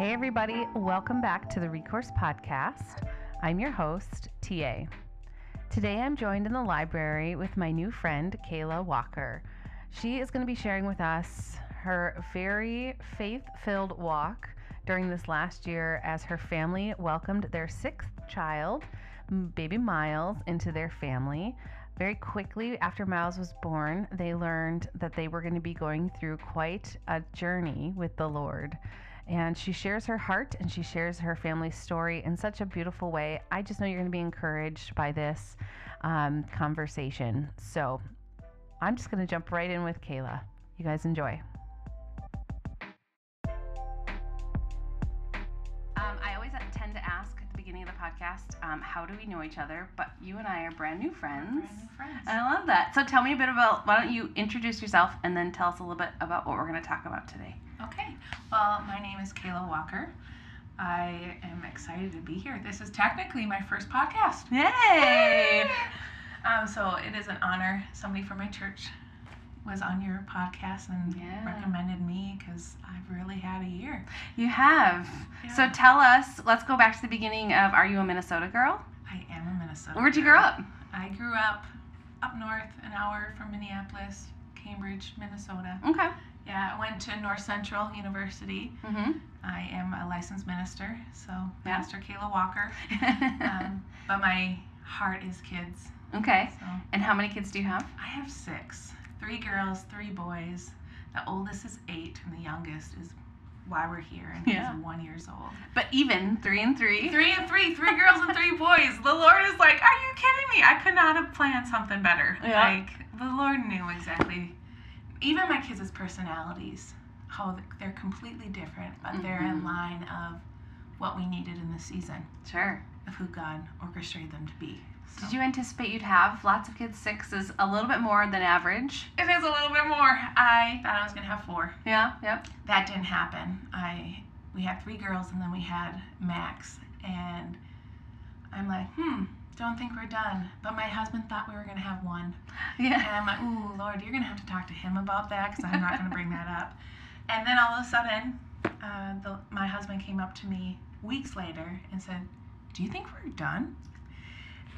Hey, everybody, welcome back to the Recourse Podcast. I'm your host, TA. Today I'm joined in the library with my new friend, Kayla Walker. She is going to be sharing with us her very faith filled walk during this last year as her family welcomed their sixth child, baby Miles, into their family. Very quickly after Miles was born, they learned that they were going to be going through quite a journey with the Lord. And she shares her heart and she shares her family story in such a beautiful way. I just know you're going to be encouraged by this um, conversation. So I'm just going to jump right in with Kayla. You guys enjoy. Um, I always tend to ask at the beginning of the podcast, um, how do we know each other? But you and I are brand new friends. Brand new friends. And I love that. So tell me a bit about, why don't you introduce yourself and then tell us a little bit about what we're going to talk about today. Okay. Well, my name is Kayla Walker. I am excited to be here. This is technically my first podcast. Yay! Um, so it is an honor. Somebody from my church was on your podcast and Yeah. recommended me because I've really had a year. You have. So tell us, let's go back to the beginning of Are You a Minnesota Girl? I am a Minnesota. Where'd you grow up? I grew up up north, an hour from Minneapolis, Cambridge, Minnesota. Okay. Yeah, I went to North Central University. Mm-hmm. I am a licensed minister, so Yeah. Pastor Kayla Walker. Um, but my heart is kids. okay. So And how many kids do you have? I have six three girls, three boys. The oldest is eight, and the youngest is why we're here, and Yeah. he's one years old. But even three and three. Three and three, three girls and three boys. The Lord is like, are you kidding me? I could not have planned something better. Yeah. Like the Lord knew exactly. Even my kids' personalities, how they're completely different, but they're in Mhm. line of what we needed in the season Sure. of who God orchestrated them to be. So- Did you anticipate you'd have lots of kids? Six is a little bit more than average. It is a little bit more. I thought I was gonna have four. Yeah. Yep. That didn't happen. I we had three girls and then we had Max and I'm like, hmm, don't think we're done. But my husband thought we were gonna have one, Yeah. and I'm like, ooh, Lord, you're gonna have to talk to him about that because I'm not gonna bring that up. And then all of a sudden, uh, the, my husband came up to me weeks later and said, "Do you think we're done?"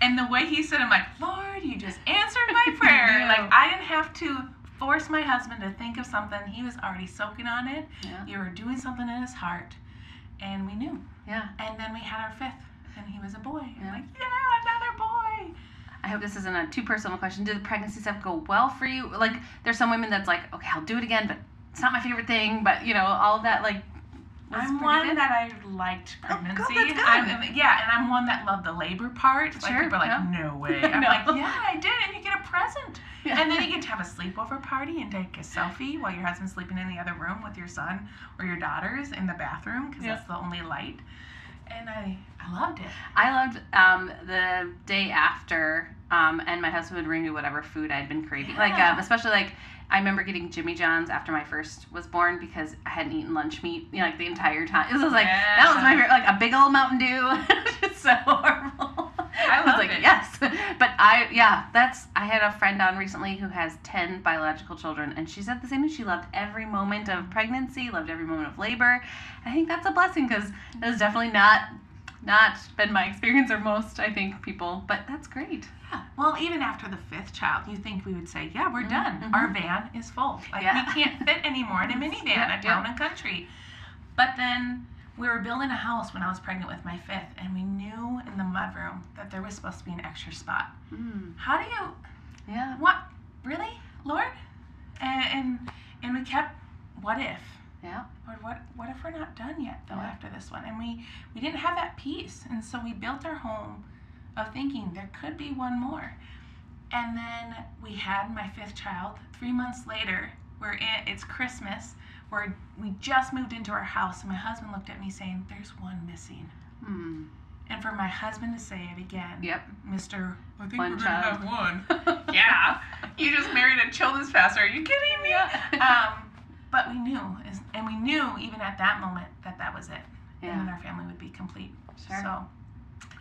And the way he said, I'm like, Lord, you just answered my prayer. Yeah. Like I didn't have to force my husband to think of something. He was already soaking on it. Yeah. You were doing something in his heart, and we knew. Yeah. And then we had our fifth, and he was a boy. I'm like, yeah, another boy. I hope this isn't a too personal question. Did the pregnancy stuff go well for you? Like, there's some women that's like, okay, I'll do it again, but it's not my favorite thing. But you know, all of that like. I'm one good? that I liked pregnancy. Oh, good, good. I'm, yeah, and I'm one that loved the labor part. Like Sure, people are like, yeah. no way. I'm No. like, yeah, I did, and you get a present. Yeah. And then you get to have a sleepover party and take a selfie while your husband's sleeping in the other room with your son or your daughters in the bathroom because Yeah. that's the only light. And I, I loved it. I loved um, the day after, um, and my husband would bring me whatever food I'd been craving. Like, um, especially like I remember getting Jimmy John's after my first was born because I hadn't eaten lunch meat, you know, like the entire time. It was like that was my favorite, like a big old Mountain Dew. It's so horrible. I was like, it. yes, but I yeah, that's I had a friend on recently who has ten biological children, and she said the same thing. She loved every moment of pregnancy, loved every moment of labor. I think that's a blessing because that's definitely not not been my experience or most I think people, but that's great. Yeah. Well, even after the fifth child, you think we would say, yeah, we're done. Mhm. Our van is full. Like, Yeah. we can't fit anymore in a minivan, Yeah, a town and country. But then we were building a house when I was pregnant with my fifth, and we knew in the mudroom that there was supposed to be an extra spot. Mm, How do you, yeah. what, really, Lord? And, and, and we kept, what if? Yeah. Lord, what, what if we're not done yet, though, Yeah. after this one? And we, we didn't have that peace. And so we built our home of thinking there could be one more. And then we had my fifth child. Three months later, we're in, it's Christmas. We're, we just moved into our house, and my husband looked at me saying, There's one missing. Mm. And for my husband to say it again, Yep. Mr. I think One we're child. gonna have one. yeah, you just married a children's pastor. Are you kidding me? um, but we knew, and we knew even at that moment that that was it, and Yeah. then our family would be complete. Sure. So,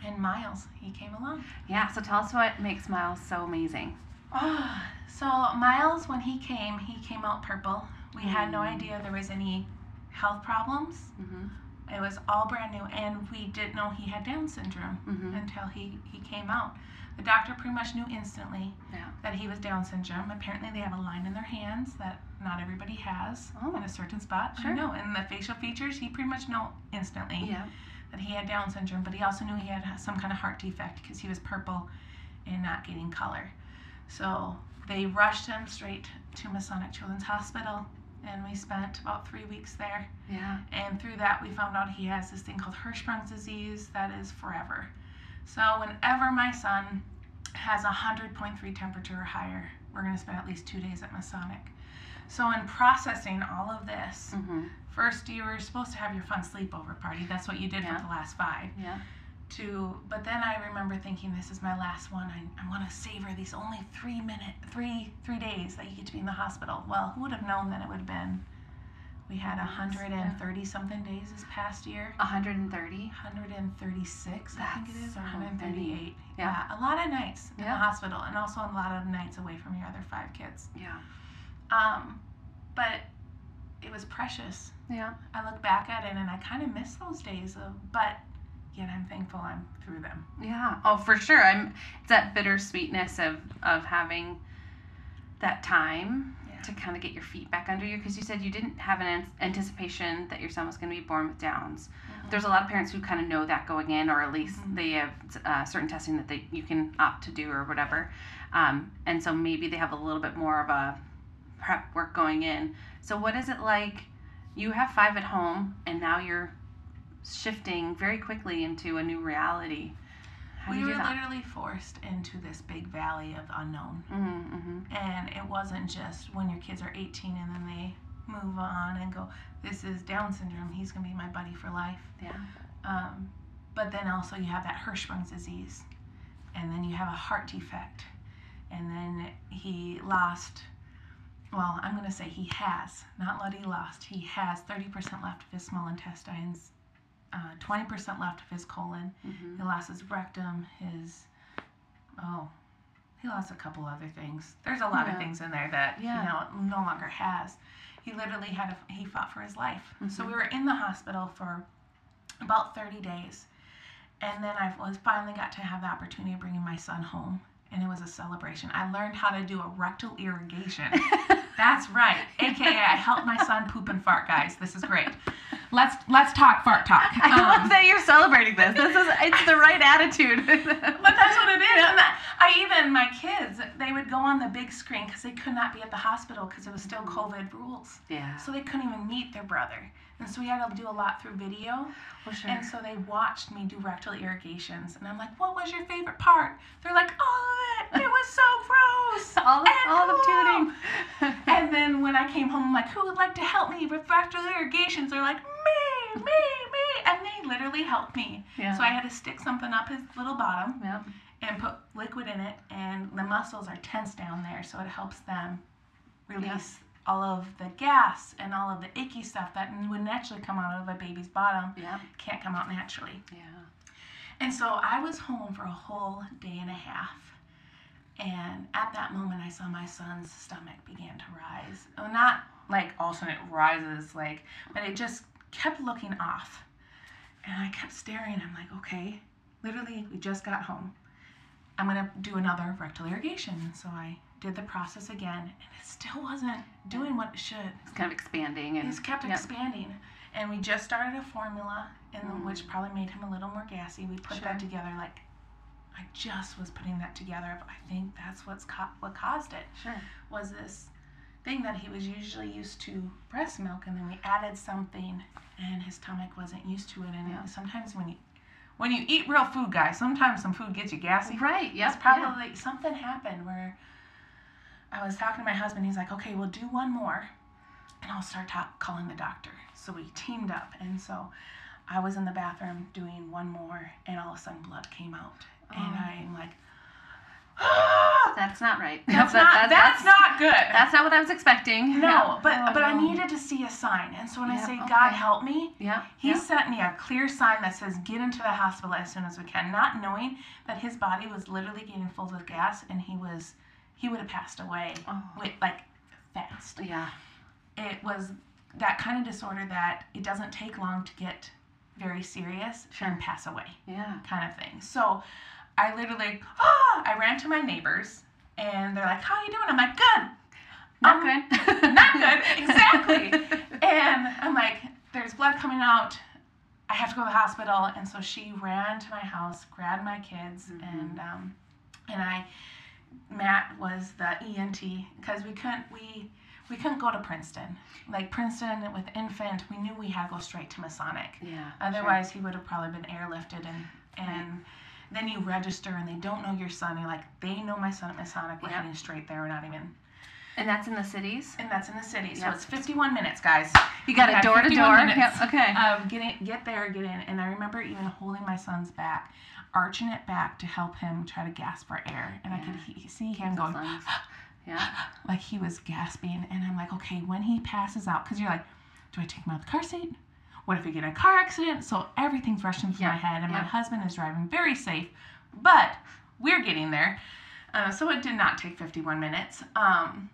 and Miles, he came along. Yeah. So tell us what makes Miles so amazing. Oh, so Miles, when he came, he came out purple. We had no Mm. idea there was any health problems, Mm-hmm. It was all brand new, and we didn't know he had Down syndrome Mhm. until he, he came out. The doctor pretty much knew instantly Yeah. that he was Down syndrome. Apparently, they have a line in their hands that not everybody has Oh. in a certain spot. Sure. I know. And the facial features, he pretty much know instantly Yeah. that he had Down syndrome, but he also knew he had some kind of heart defect because he was purple and not getting color. So they rushed him straight to Masonic Children's Hospital, and we spent about three weeks there. Yeah. And through that, we found out he has this thing called Hirschsprung's disease that is forever. So whenever my son has a 100.3 temperature or higher, we're going to spend at least two days at Masonic. So in processing all of this, Mm-hmm. first you were supposed to have your fun sleepover party. That's what you did Yeah. for the last five. Yeah. To, but then I remember thinking, this is my last one. I, I want to savor these only three minute, three three days that you get to be in the hospital. Well, who would have known that it would have been? We had Yes, 130 something days this past year. 130. 136, I think it is, or so 138. Yeah. a lot of nights in the hospital, and also a lot of nights away from your other five kids. Yeah. Um, but it was precious. Yeah. I look back at it and I kind of miss those days of, but yet I'm thankful I'm through them. Yeah. Oh, for sure. I'm. It's that bittersweetness of of having that time Yeah. to kind of get your feet back under you because you said you didn't have an an- anticipation that your son was going to be born with Downs. There's a lot of parents who kind of know that going in, or at least Mhm. they have uh, certain testing that they you can opt to do or whatever, um, and so maybe they have a little bit more of a prep work going in. So what is it like? You have five at home, and now you're shifting very quickly into a new reality. How we were literally forced into this big valley of unknown. Mm-hmm, mm-hmm. And it wasn't just when your kids are 18 and then they move on and go, this is Down syndrome, he's going to be my buddy for life. Yeah. Um, but then also you have that Hirschsprung's disease, and then you have a heart defect, and then he lost. Well, I'm going to say he has, not let he lost. He has 30% left of his small intestines, uh, 20% left of his colon. Mm-hmm. He lost his rectum, his oh, he lost a couple other things. There's a lot Yeah. of things in there that Yeah. he now no longer has. He literally had a, he fought for his life. So Mhm. we were in the hospital for about 30 days, and then I was finally got to have the opportunity of bringing my son home, and it was a celebration. I learned how to do a rectal irrigation. That's right, aka I helped my son poop and fart. Guys, this is great. Let's let's talk fart talk. I love Um, that you're celebrating this. This is it's the right attitude. But that's what it is. And I even my kids, they would go on the big screen because they could not be at the hospital because it was still COVID rules. yeah. So they couldn't even meet their brother, and so we had to do a lot through video. Sure. And so they watched me do rectal irrigations, and I'm like, "What was your favorite part?" They're like, "All of it. It was so gross." all the and all the cool." tuning. And then when I came home, I'm like, who would like to help me with rectal irrigations? They're like, me, me, me. And they literally helped me. Yeah. So I had to stick something up his little bottom Yep. and put liquid in it, and the muscles are tense down there, so it helps them release all of the gas and all of the icky stuff that would naturally come out of a baby's bottom Yep. can't come out naturally. Yeah. And so I was home for a whole day and a half. And at that moment, I saw my son's stomach began to rise. Oh, not like all of a sudden it rises, like, but it just kept looking off. And I kept staring. I'm like, okay, literally, we just got home. I'm going to do another rectal irrigation. So I did the process again, and it still wasn't doing what it should. It's kind of expanding and He's kept Yep. expanding. And we just started a formula, and Mm. which probably made him a little more gassy. We put Sure. that together like I just was putting that together. But I think that's what's co- what caused it Sure. was this thing that he was usually used to breast milk, and then we added something, and his stomach wasn't used to it. And Yeah. it, sometimes when you when you eat real food, guys, sometimes some food gets you gassy. Right. Yep. It's probably something happened where I was talking to my husband. He's like, okay, we'll do one more and I'll start talk, calling the doctor. So we teamed up. And so I was in the bathroom doing one more and all of a sudden blood came out. And Oh. I'm like, ah! That's not right. That's, That- not, that- that's, not good. That's not what I was expecting. no, but Oh, but I needed to see a sign. And so when I say, okay. God help me, Yeah. he yeah. sent me a clear sign that says get into the hospital as soon as we can, not knowing that his body was literally getting full of gas and he was he would have passed away Oh. with like fast. Yeah. It was that kind of disorder that it doesn't take long to get very serious Sure. and pass away Yeah. kind of thing. So I literally, ah, I ran to my neighbors and they're like, how are you doing? I'm like, good. Not Um, good. not good. Exactly. And I'm like, there's blood coming out. I have to go to the hospital. And so she ran to my house, grabbed my kids, Mhm. and um, and I, Matt was the ENT because we couldn't we we couldn't go to Princeton. Like Princeton with infant, we knew we had to go straight to Masonic. Yeah. Otherwise, he would have probably been airlifted and and. Then you register and they don't know your son. You're like, they know my son at Masonic. We're Yeah. heading straight there. We're not even And that's in the cities. and that's in the city. So Yep. it's 51 minutes, guys. You got it door to 51 door. minutes. Yep. Okay. Um, get in, get there, get in. And I remember even holding my son's back, arching it back to help him try to gasp for air. And I could he, see him going Lungs. Yeah. like he was gasping. And I'm like, okay, when he passes out, because you're like, do I take him out of the car seat? What if we get in a car accident? So everything's rushing through my head, and my husband is driving very safe, but we're getting there. Uh, so it did not take 51 minutes. Um,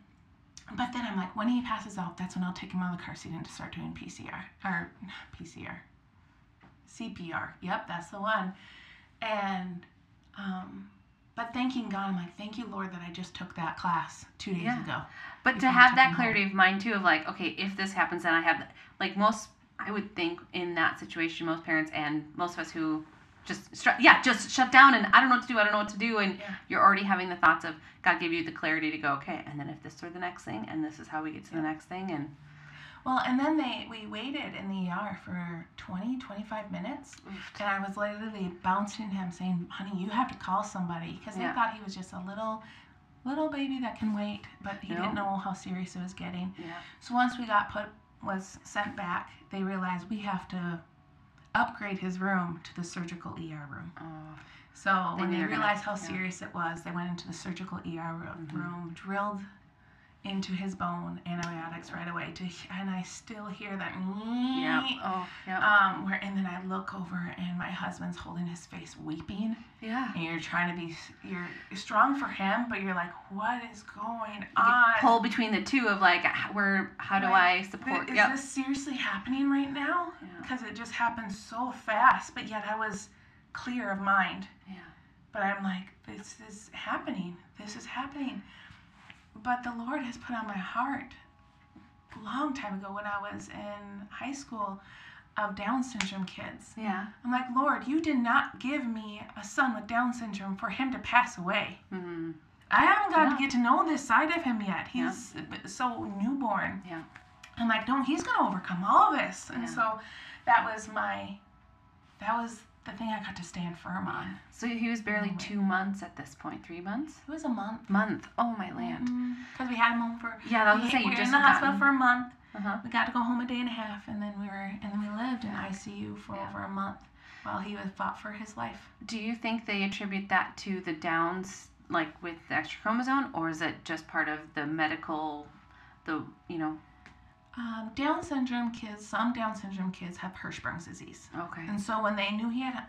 but then I'm like, when he passes out, that's when I'll take him out of the car seat and to start doing PCR or not PCR, CPR. Yep, that's the one. And um, but thanking God, I'm like, thank you, Lord, that I just took that class two days Yeah. ago. But to have that clarity of mind too, of like, okay, if this happens, then I have. Like most, I would think in that situation, most parents and most of us who just, str- yeah, just shut down and I don't know what to do. I don't know what to do, and Yeah. you're already having the thoughts of God gave you the clarity to go, okay, and then if this were the next thing, and this is how we get to the next thing, and Well, and then they we waited in the ER for 20, 25 minutes, and I was literally bouncing him, saying, "Honey, you have to call somebody," because they thought he was just a little, little baby that can wait, but he No. didn't know how serious it was getting. yeah, So once we got put was sent back, they realized we have to upgrade his room to the surgical ER room. oh, So They when they realized how yeah. serious it was, they went into the surgical ER room, Mhm. room drilled into his bone antibiotics right away. To and I still hear that. yeah, oh, yeah, Um, where and then I look over and my husband's holding his face, weeping, yeah. and you're trying to be you're strong for him, but you're like, what is going on? pull between the two of like, where, how do Like, I support? Is Yep. this seriously happening right now? Yeah. Because it just happened so fast, but yet I was clear of mind. Yeah. But I'm like, this is happening. This is happening. But the Lord has put on my heart a long time ago when I was in high school of Down syndrome kids. Yeah. I'm like, Lord, you did not give me a son with Down syndrome for him to pass away. Mm-hmm. I haven't got Yeah. to get to know this side of him yet. Yeah. He's so newborn. Yeah. I'm like, no, he's gonna overcome all of this. And Yeah. so that was my that was the thing I got to stand firm on. So he was barely Oh, two months at this point, three months? It was a month. Month. Oh my land. Because we had him home for Yeah, That was we, say we you were just in the hospital for a month. Uh-huh. We got to go home a day and a half and then we were and then we lived in ICU for Yeah. over a month while he was fought for his life. Do you think they attribute that to the downs, like with the extra chromosome, or is it just part of the medical, the you know? Um, Down syndrome kids, some Down syndrome kids have Hirschsprung's disease. Okay. And so when they knew he had,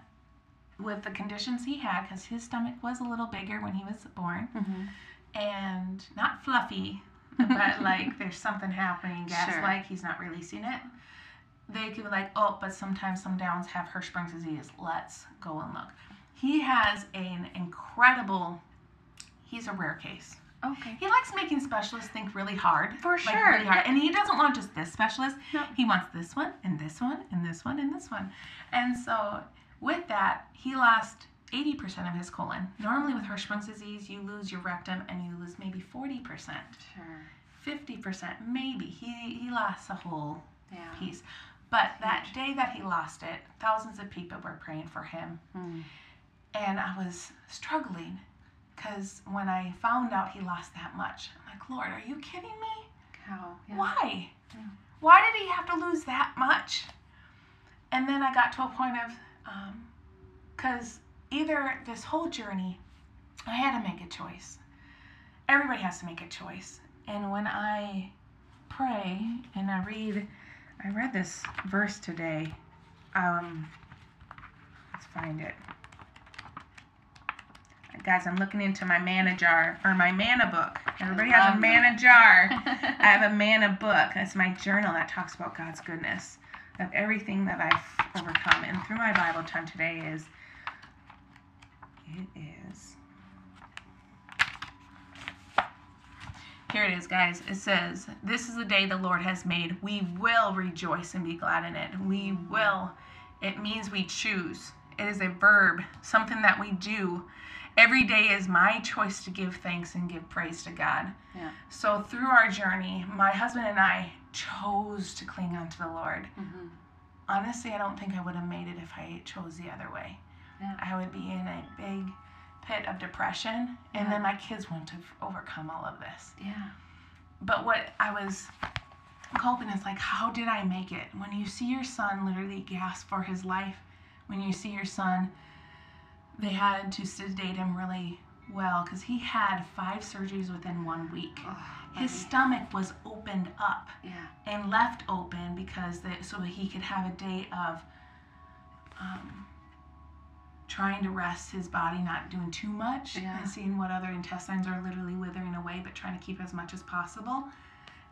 with the conditions he had, because his stomach was a little bigger when he was born, Mm-hmm. and not fluffy, but like there's something happening, gas Sure. like he's not releasing it. They could be like, oh, but sometimes some downs have Hirschsprung's disease. Let's go and look. He has an incredible. He's a rare case. Okay. He likes making specialists think really hard. For like sure. really hard. And he doesn't want just this specialist. No. He wants this one and this one and this one and this one. And so with that, he lost 80% of his colon. Normally with Hirschsprung's disease, you lose your rectum and you lose maybe 40%, Sure. 50%, maybe. He he lost a whole Yeah. piece. But that day that he lost it, thousands of people were praying for him. Mm. And I was struggling because when I found out he lost that much, I'm like, Lord, are you kidding me? How? Yeah. Why? Yeah. Why did he have to lose that much? And then I got to a point of, because either this whole journey, I had to make a choice. Everybody has to make a choice. And when I pray and I read, I read this verse today. Um, let's find it. Guys, I'm looking into my manna jar or my manna book. Everybody has a uh-huh. mana manna jar. I have a manna book. That's my journal that talks about God's goodness. of everything that I've overcome. And through my Bible time today is it is Here it is, guys. It says, This is the day the Lord has made. We will rejoice and be glad in it. We will. It means we choose. It is a verb, something that we do. Every day is my choice to give thanks and give praise to God. Yeah. So through our journey, my husband and I chose to cling on to the Lord. Mm-hmm. Honestly, I don't think I would have made it if I chose the other way. Yeah. I would be in a big pit of depression, and Yeah. then my kids wouldn't have overcome all of this. Yeah. But what I was hoping is like, how did I make it? When you see your son literally gasp for his life, when you see your son, they had to sedate him really well because he had five surgeries within one week. Oh, His stomach was opened up Yeah. and left open because the, so that he could have a day of um, trying to rest his body, not doing too much, Yeah. and seeing what other intestines are literally withering away, but trying to keep as much as possible,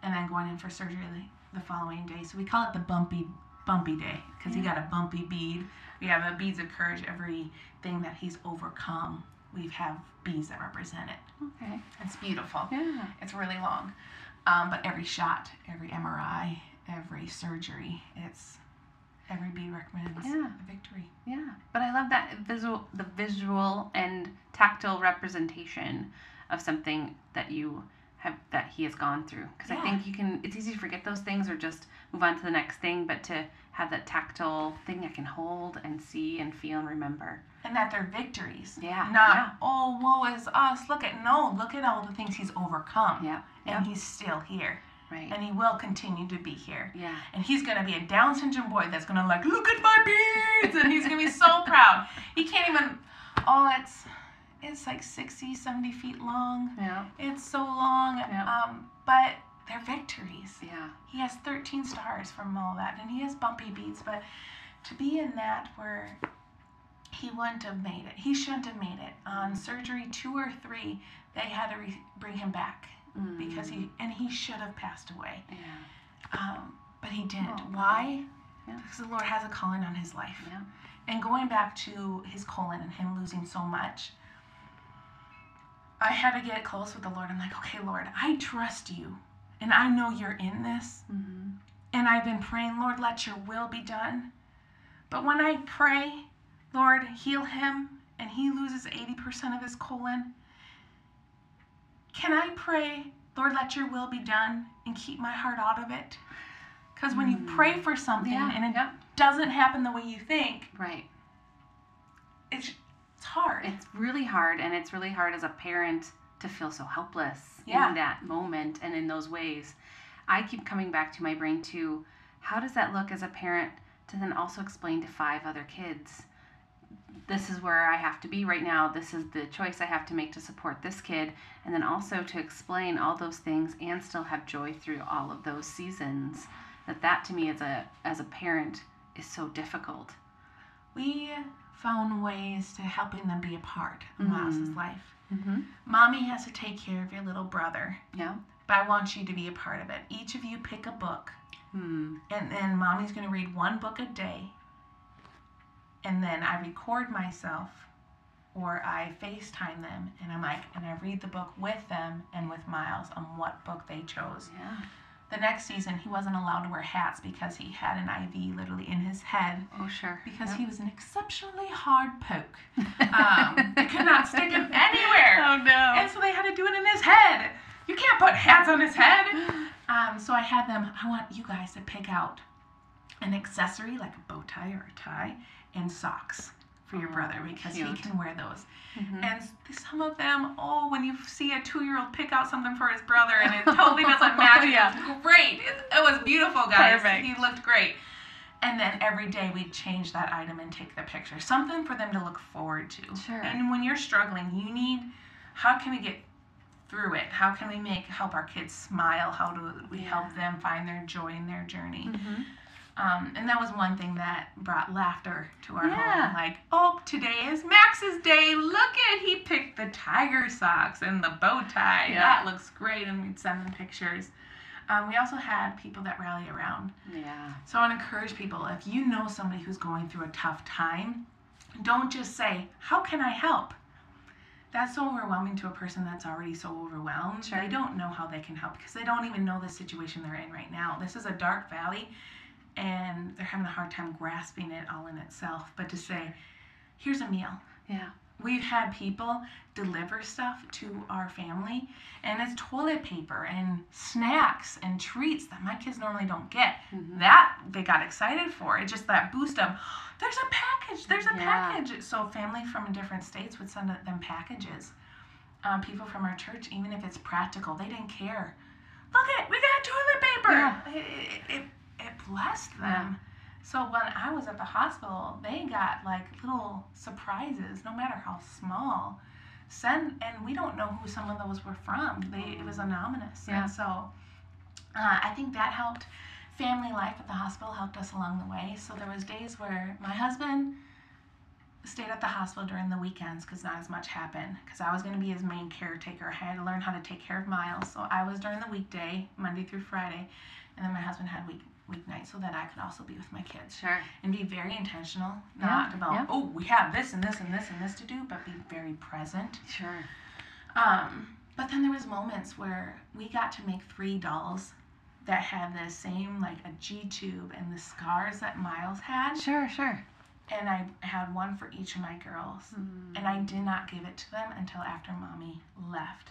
and then going in for surgery the, the following day. So we call it the bumpy bumpy day because he got a bumpy bead. We have a beads of courage. Everything that he's overcome, we have beads that represent it. Okay. It's beautiful. Yeah. It's really long. Um, but every shot, every MRI, every surgery, it's every bead recommends Yeah. a victory. Yeah, but I love that visual, the visual and tactile representation of something that you have that he has gone through. Because I think you can. It's easy to forget those things or just move on to the next thing, but to have that tactile thing I can hold and see and feel and remember. And that they're victories. Yeah, Not, yeah. oh, woe is us. Look at, no, look at all the things he's overcome. Yeah, And yeah, he's still here. right. And he will continue to be here. yeah, And he's going to be a Down syndrome boy that's going to, like, look at my beads. And he's going to be so proud. He can't even, oh, it's, it's like 60, 70 feet long. yeah, It's so long. Yeah. Um, but they're victories. yeah, He has 13 stars from all that, and he has bumpy beats. But to be in that where he wouldn't have made it, he shouldn't have made it. On surgery two or three, they had to re- bring him back Mm. because he and he should have passed away. yeah, Um, but he didn't. Oh, Why? Yeah. Because the Lord has a calling on his life. yeah, And going back to his colon and him losing so much, I had to get close with the Lord. I'm like, okay, Lord, I trust you. And I know you're in this. mm-hmm. And I've been praying, Lord, let your will be done. But when I pray, Lord, heal him, and he loses 80% of his colon, can I pray, Lord, let your will be done, and keep my heart out of it? Because when you Mm. pray for something yeah, and it yeah, doesn't happen the way you think, right. it's, it's hard. It's really hard, and it's really hard as a parent to feel so helpless Yeah. in that moment and in those ways. I keep coming back to my brain too. how does that look as a parent to then also explain to five other kids this is where I have to be right now. This is the choice I have to make to support this kid. And then also to explain all those things and still have joy through all of those seasons. That that to me as a as a parent is so difficult. we found ways to helping them be a part of Miles's Mhm. life. Mm-hmm. Mommy has to take care of your little brother, Yeah. but I want you to be a part of it. Each of you pick a book, Hmm. and then mommy's going to read one book a day. And then I record myself or I FaceTime them, and I'm like, and I read the book with them and with Miles on what book they chose. Yeah. The next season, he wasn't allowed to wear hats because he had an IV literally in his head Oh sure. because Yep. he was an exceptionally hard poke. Um, they could not stick him anywhere. Oh no. And so they had to do it in his head. You can't put hats on his head. Um, so I had them, I want you guys to pick out an accessory like a bow tie or a tie and socks for your brother because cute. he can wear those. Mhm. And some of them, oh, when you see a two year old pick out something for his brother and it totally doesn't match, Yeah. it's great. It, it was beautiful, guys. Perfect. He looked great. And then every day we'd change that item and take the picture. Something for them to look forward to. Sure. And when you're struggling, you need how can we get through it? How can we make help our kids smile? How do we Yeah. help them find their joy in their journey? Mhm. Um, and that was one thing that brought laughter to our Yeah. home. Like, oh, today is Max's day. Look at he picked the tiger socks and the bow tie. Yeah. That looks great, and we'd send them pictures. Um, we also had people that rally around. Yeah. So I want to encourage people if you know somebody who's going through a tough time, don't just say, How can I help? That's so overwhelming to a person that's already so overwhelmed. Sure. They don't know how they can help because they don't even know the situation they're in right now. This is a dark valley and they're having a hard time grasping it all in itself. But to say, Here's a meal. Yeah. We've had people deliver stuff to our family, and it's toilet paper and snacks and treats that my kids normally don't get. Mhm. That they got excited for. It's just that boost of, there's a package, there's a Yeah. package. So family from different states would send them packages. Um, people from our church, even if it's practical, they didn't care. Look at, we got toilet paper. Yeah. It, it, it, it blessed them. So when I was at the hospital, they got like little surprises, no matter how small. Send and we don't know who some of those were from. They it was anonymous, Yeah. and so uh, I think that helped. Family life at the hospital helped us along the way. So there was days where my husband stayed at the hospital during the weekends because not as much happened. Because I was going to be his main caretaker. I had to learn how to take care of Miles. So I was during the weekday, Monday through Friday, and then my husband had week weeknights so that I could also be with my kids Sure. and be very intentional. Yeah, Not about yeah. oh we have this and this and this and this to do, but be very present. Sure. Um, but then there was moments where we got to make three dolls that had the same like a G tube and the scars that Miles had, Sure. Sure. and I had one for each of my girls, and I did not give it to them until after mommy left.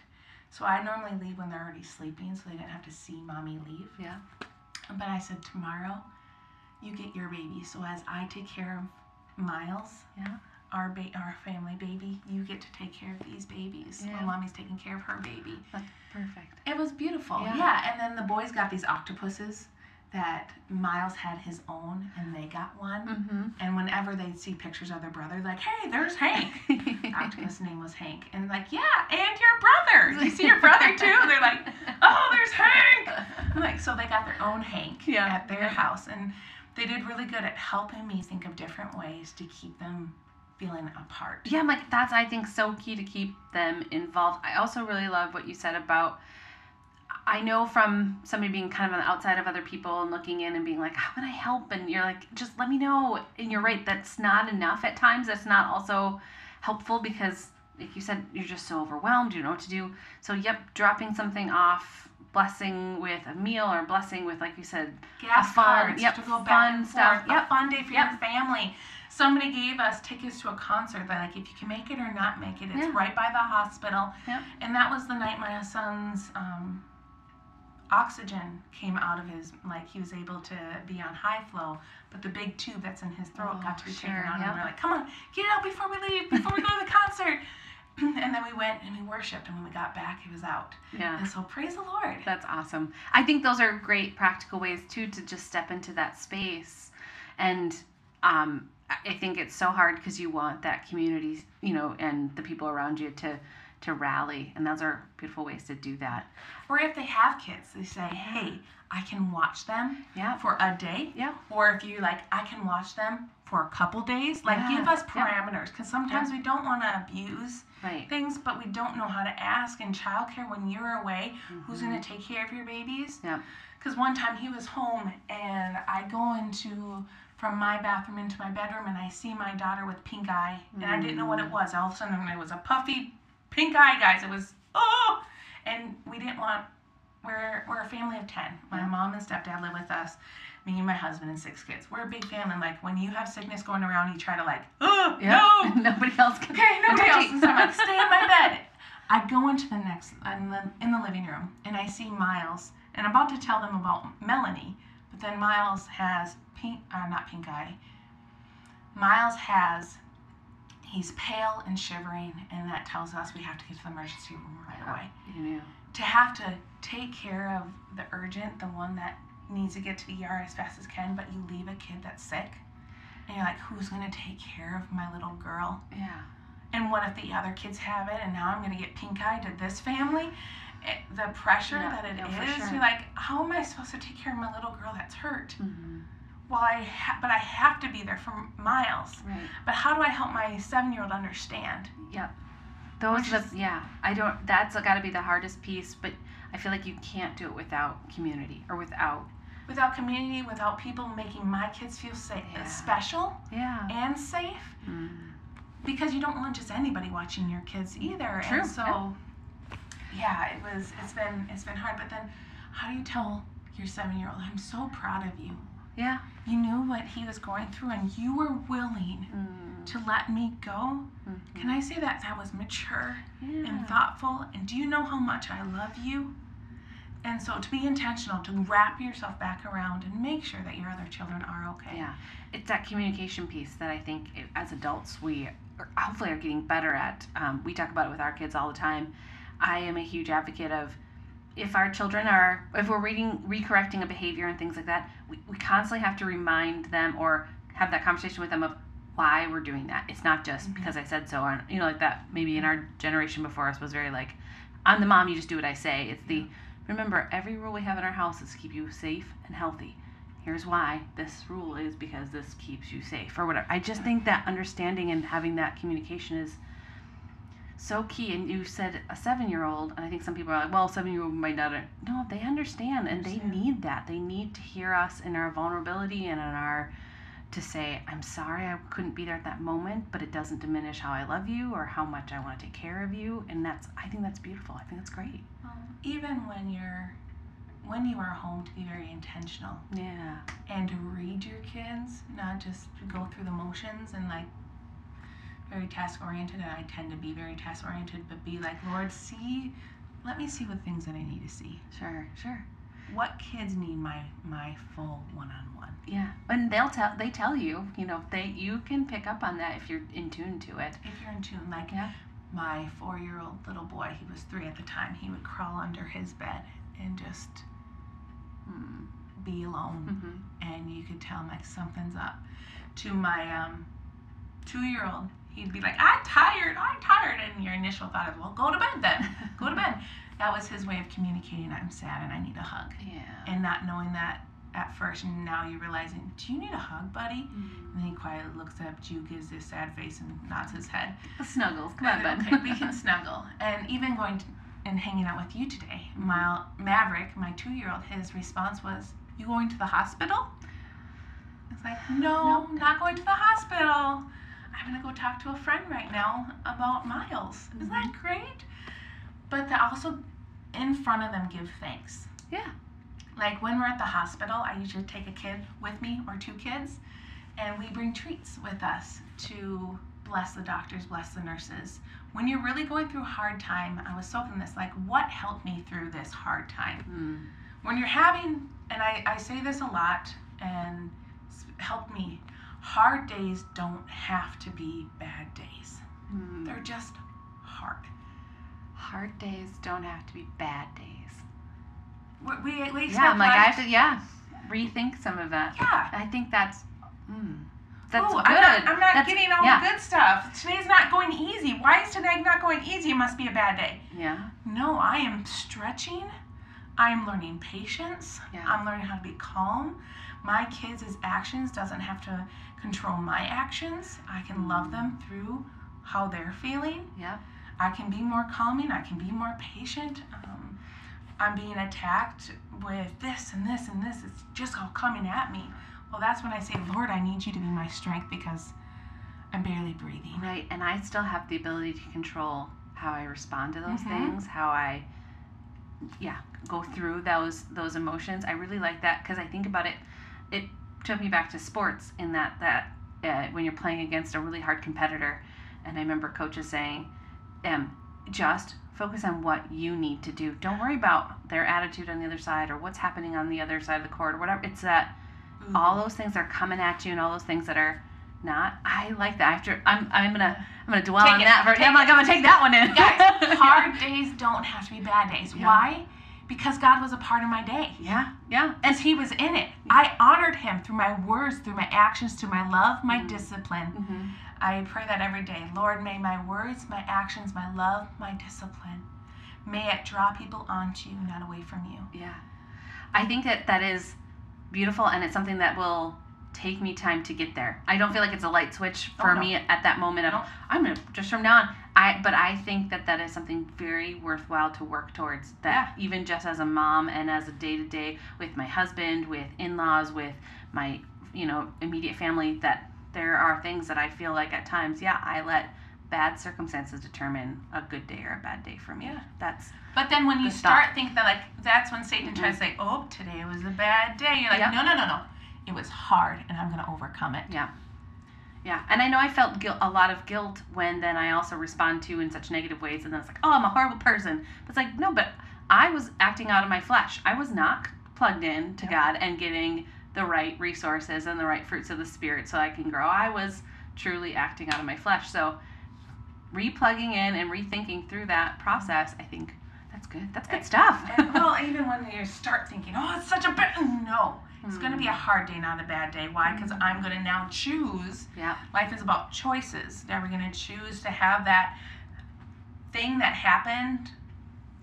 So I normally leave when they're already sleeping, so they didn't have to see mommy leave. Yeah. But I said tomorrow, you get your baby. So as I take care of Miles, Yeah. our ba- our family baby, you get to take care of these babies. Yeah. While mommy's taking care of her baby. That's perfect. It was beautiful. Yeah. Yeah. And then the boys got these octopuses that Miles had his own, and they got one. Mm-hmm. And whenever they'd see pictures of their brother, like, hey, there's Hank. Octopus name was Hank, and like, yeah, and your brother. Do you see your brother too? They're like, oh, there's Hank. Like, so they got their own Hank Yeah. at their house, and they did really good at helping me think of different ways to keep them feeling apart. Yeah, I'm like that's I think so key to keep them involved. I also really love what you said about I know from somebody being kind of on the outside of other people and looking in and being like, how can I help? And you're like, just let me know. And you're right, that's not enough at times. That's not also helpful because, like you said, you're just so overwhelmed. You don't know what to do. So, yep, dropping something off, blessing with a meal or blessing with, like you said, gas A fun- cards yep, to go back fun and stuff. forth. Yep. A fun day for Yep. your family. Somebody gave us tickets to a concert that, like, if you can make it or not make it, it's Yeah. right by the hospital. Yep. And that was the night my son's um, oxygen came out of his, like, he was able to be on high flow, but the big tube that's in his throat Oh, got to be sure, taken out. yep. And we're like, come on, get it out before we leave, before we go to the concert. and then we went and we worshiped, and when we got back, it was out. yeah. And so praise the Lord. That's awesome. I think those are great practical ways too to just step into that space. And um, I I think it's so hard because you want that community, you know, and the people around you to to rally, and those are beautiful ways to do that. Or if they have kids, they say, hey, I can watch them Yeah. for a day. Yeah. Or if you like, I can watch them for a couple days. Like, Yeah, give us parameters because sometimes we don't want to abuse Right. things, but we don't know how to ask in childcare when you're away. Who's Mm-hmm. going to take care of your babies? Yeah. Because one time he was home and I go into from my bathroom into my bedroom and I see my daughter with pink eye and I didn't know what it was. All of a sudden it was a puffy pink eye, guys. It was oh, and we didn't want. We're we're a family of ten. My mom and stepdad live with us. Me and my husband and six kids. We're a big family. Like when you have sickness going around, you try to like, oh no, Nobody else can. Okay, nobody else. So I'm like, stay in my bed. I go into the next in the, in the living room and I see Miles and I'm about to tell them about Melanie, but then Miles has pink, uh, not pink eye. Miles has, he's pale and shivering, and that tells us we have to get to the emergency room right away. You knew. To have to take care of the urgent, the one that needs to get to the ER as fast as can, but you leave a kid that's sick, and you're like, who's gonna take care of my little girl? Yeah. And what if the other kids have it and now I'm going to get pink eye to this family? It, the pressure Yeah, that it is, sure. you're like, how am I supposed to take care of my little girl that's hurt? hmm Well, I ha- but I have to be there for Miles. Right. But how do I help my seven year old understand? Yep. Those are the yeah. I don't. That's got to be the hardest piece. But I feel like you can't do it without community or without without community, without people making my kids feel safe, Yeah. special yeah. and safe, Mm. because you don't want just anybody watching your kids either. True, And so, yeah, it was. It's been it's been hard. But then, how do you tell your seven year old, "I'm so proud of you. Yeah. You knew what he was going through, and you were willing Mm. To let me go." Mhm. Can I say that that was mature Yeah. and thoughtful? And do you know how much I love you? And so to be intentional, to wrap yourself back around and make sure that your other children are okay. Yeah, it's that communication piece that I think i- as adults we are, hopefully are getting better at. Um, we talk about it with our kids all the time. I am a huge advocate of if our children are, if we're reading, recorrecting a behavior and things like that, we, we constantly have to remind them or have that conversation with them of why we're doing that. It's not just Mhm. because I said so, or, you know, like that maybe in our generation before us was very like, I'm the mom, you just do what I say. It's the, remember, every rule we have in our house is to keep you safe and healthy here's why this rule is because this keeps you safe or whatever. I just think that understanding and having that communication is so key. And you said a seven year old, and I think some people are like, well, seven year old might not. No, they understand and they need that. They need to hear us in our vulnerability and in our to say, I'm sorry I couldn't be there at that moment, but it doesn't diminish how I love you or how much I want to take care of you. And that's, I think that's beautiful. I think that's great. Well, even when you're when you are home to be very intentional Yeah. and to read your kids, not just to go through the motions and like very task oriented and I tend to be very task oriented, but be like, Lord, see let me see what things that I need to see. Sure, sure. What kids need my my full one on one. Yeah, and they'll tell they tell you, you know, they you can pick up on that if you're in tune to it. If you're in tune, like Yeah. my four year old little boy, he was three at the time, he would crawl under his bed and just Mm. be alone. hmm and you could tell like something's up. To my um, two-year-old, he'd be like, "I'm tired, I'm tired," and your initial thought is, "Well, go to bed then, go to bed." That was his way of communicating, "I'm sad and I need a hug," Yeah. and not knowing that at first, and now you're realizing, "Do you need a hug, buddy?" Mm. And then he quietly looks up, Jew gives this sad face and nods his head. Snuggles, come on, bud. okay, we can snuggle. And even going to, and hanging out with you today, my mm-hmm. Maverick, my two-year-old, his response was, "You going to the hospital?" It's like, no, not going to the hospital. I'm gonna go talk to a friend right now about Miles. Isn't that mm-hmm. great? But to also, in front of them, give thanks. Yeah. Like when we're at the hospital, I usually take a kid with me or two kids, and we bring treats with us to bless the doctors, bless the nurses. When you're really going through a hard time, I was soaking this like, what helped me through this hard time? Mm. when you're having, and I, I say this a lot, and helped me, hard days don't have to be bad days. Mm. They're just hard. Hard days don't have to be bad days. We, we, Yeah, I'm like I have to. Yeah, rethink some of that. yeah. I think that's. Mm, that's Ooh, good. I'm not, I'm not That's- getting all yeah. the good stuff. Today's not going easy. Why is today not going easy? It must be a bad day. Yeah. No, I am stretching. I'm learning patience. Yeah. I'm learning how to be calm. My kids' actions doesn't have to control my actions. I can love them through how they're feeling. Yep. I can be more calming. I can be more patient. Um, I'm being attacked with this and this and this. It's just all coming at me. Well, that's when I say, Lord, I need you to be my strength because I'm barely breathing. Right, and I still have the ability to control how I respond to those Mhm. things, how I, yeah, go through those those emotions. I really like that because I think about it. It took me back to sports in that that uh, when you're playing against a really hard competitor, and I remember coaches saying, um, just focus on what you need to do. Don't worry about their attitude on the other side or what's happening on the other side of the court or whatever. It's that all those things are coming at you and all those things that are not i like that after i'm i'm gonna i'm gonna dwell Take on it, that for i'm like i'm gonna take that one in Guys, hard days don't have to be bad days. Yeah. Why? Because God was a part of my day. yeah yeah And He was in it. I honored Him through my words, through my actions, through my love, my Mhm. discipline. hmm I pray that every day. Lord, may my words, my actions, my love, my discipline, may it draw people onto you, not away from you. yeah i think that that is beautiful and it's something that will take me time to get there i don't feel like it's a light switch for Oh, no. me at that moment of No. i'm gonna just from now on I but I think that that is something very worthwhile to work towards. That even just as a mom and as a day to day with my husband, with in laws, with my you know immediate family, that there are things that I feel like at times, yeah, I let bad circumstances determine a good day or a bad day for me. Yeah. That's But then when you start thought. thinking that, like, that's when Satan Mhm. tries to say, oh, today was a bad day. You're like, Yep. no, no, no, no. It was hard, and I'm going to overcome it. Yeah. Yeah. And I know I felt guilt, a lot of guilt when then I also respond to in such negative ways. And then it's like, oh, I'm a horrible person. But it's like, no, but I was acting out of my flesh. I was not plugged in to. God and getting the right resources and the right fruits of the Spirit so I can grow. I was truly acting out of my flesh. So replugging in and rethinking through that process, I think that's good. That's good stuff. Well, even when you start thinking, oh, it's such a bad, no. It's hmm. going to be a hard day, not a bad day. Why? Because hmm. I'm going to now choose. yeah. Life is about choices. Now we're going to choose to have that thing that happened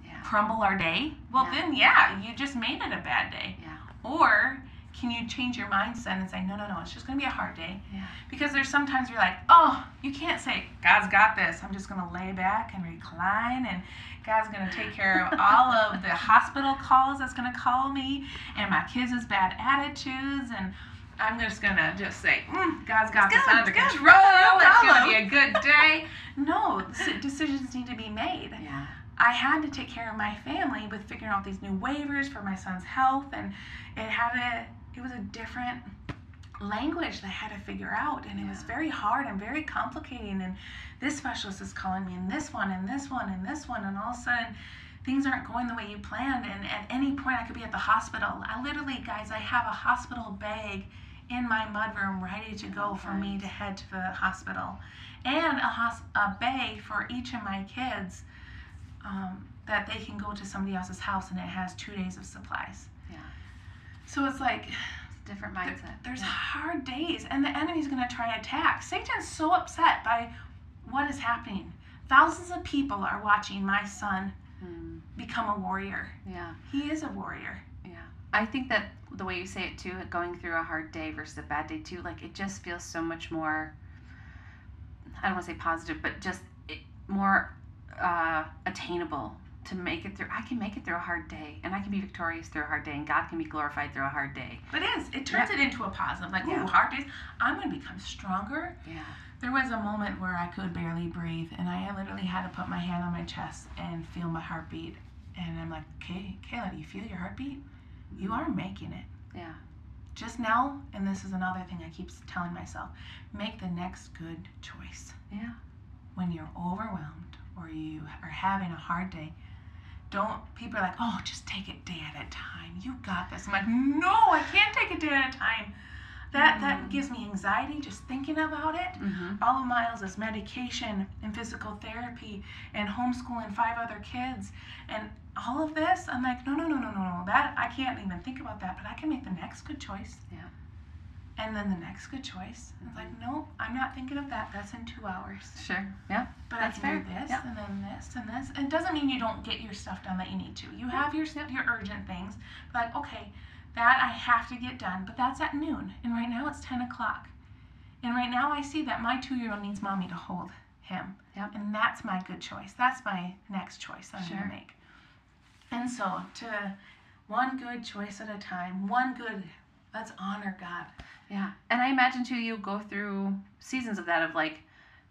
Yeah. crumble our day. Well, Yeah. then, yeah, you just made it a bad day. Yeah. Or can you change your mindset and say, no, no, no, it's just going to be a hard day? Yeah. Because there's sometimes you're like, oh, you can't say, God's got this. I'm just going to lay back and recline, and God's going to take care of all of the hospital calls that's going to call me, and my kids' bad attitudes, and I'm just going to just say, mm, God's got It's this good, under good. control. No It's going to be a good day. No, decisions need to be made. Yeah. I had to take care of my family with figuring out these new waivers for my son's health, and it had a it was a different language that I had to figure out, and it was very hard and very complicating. And this specialist is calling me, and this one, and this one, and this one, and all of a sudden. Things aren't going the way you planned, and at any point I could be at the hospital. I literally, guys, I have a hospital bag in my mudroom ready to go for me to head to the hospital, and a, hos- a bag for each of my kids um, that they can go to somebody else's house and it has two days of supplies. Yeah. So it's like Different th- mindset. there's Yeah. hard days, and the enemy's going to try to attack. Satan's so upset by what is happening. Thousands of people are watching my son Mm. become a warrior. Yeah. He is a warrior. Yeah. I think that the way you say it too, going through a hard day versus a bad day too, like it just feels so much more. I don't want to say positive, but just it, more uh, attainable to make it through. I can make it through a hard day, and I can be victorious through a hard day, and God can be glorified through a hard day. But it is. It turns it into a positive. Like, Yeah. ooh, hard days. I'm going to become stronger. Yeah. There was a moment where I could barely breathe, and I literally had to put my hand on my chest and feel my heartbeat. And I'm like, okay, Kayla, do you feel your heartbeat? You are making it. Yeah. Just now, and this is another thing I keep telling myself make the next good choice. Yeah. When you're overwhelmed or you are having a hard day, don't, people are like, oh, just take it day at a time. You got this. I'm like, no, I can't take it day at a time. That, that Mm. gives me anxiety just thinking about it. Mm-hmm. All of Miles is medication and physical therapy and homeschooling five other kids and all of this. I'm like, no, no, no, no, no, no. That I can't even think about that, but I can make the next good choice. Yeah. And then the next good choice. It's like, nope, I'm not thinking of that. That's in two hours. Sure. Yeah. But That's I can do fair. this Yeah. and then this and this. And it doesn't mean you don't get your stuff done that you need to. You have your your urgent things. Like, okay, that I have to get done, but that's at noon. And right now it's ten o'clock. And right now I see that my two year old needs mommy to hold him. Yep. And that's my good choice. That's my next choice that I'm gonna make. And so to one good choice at a time, one good let's honor God. Yeah, and I imagine too you go through seasons of that of like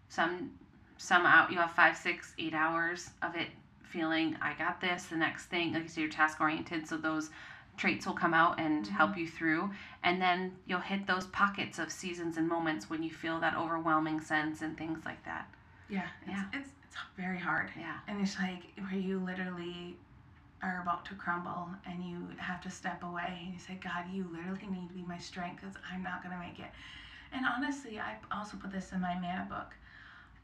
some some out you have five, six, eight hours of it feeling I got this. The next thing, like you say, you're task oriented, so those traits will come out and Mhm. help you through, and then you'll hit those pockets of seasons and moments when you feel that overwhelming sense and things like that. Yeah. It's Yeah. it's it's very hard. Yeah, And it's like where you literally are about to crumble and you have to step away and you say, God, you literally need to be my strength because I'm not going to make it. And honestly, I also put this in my manna book.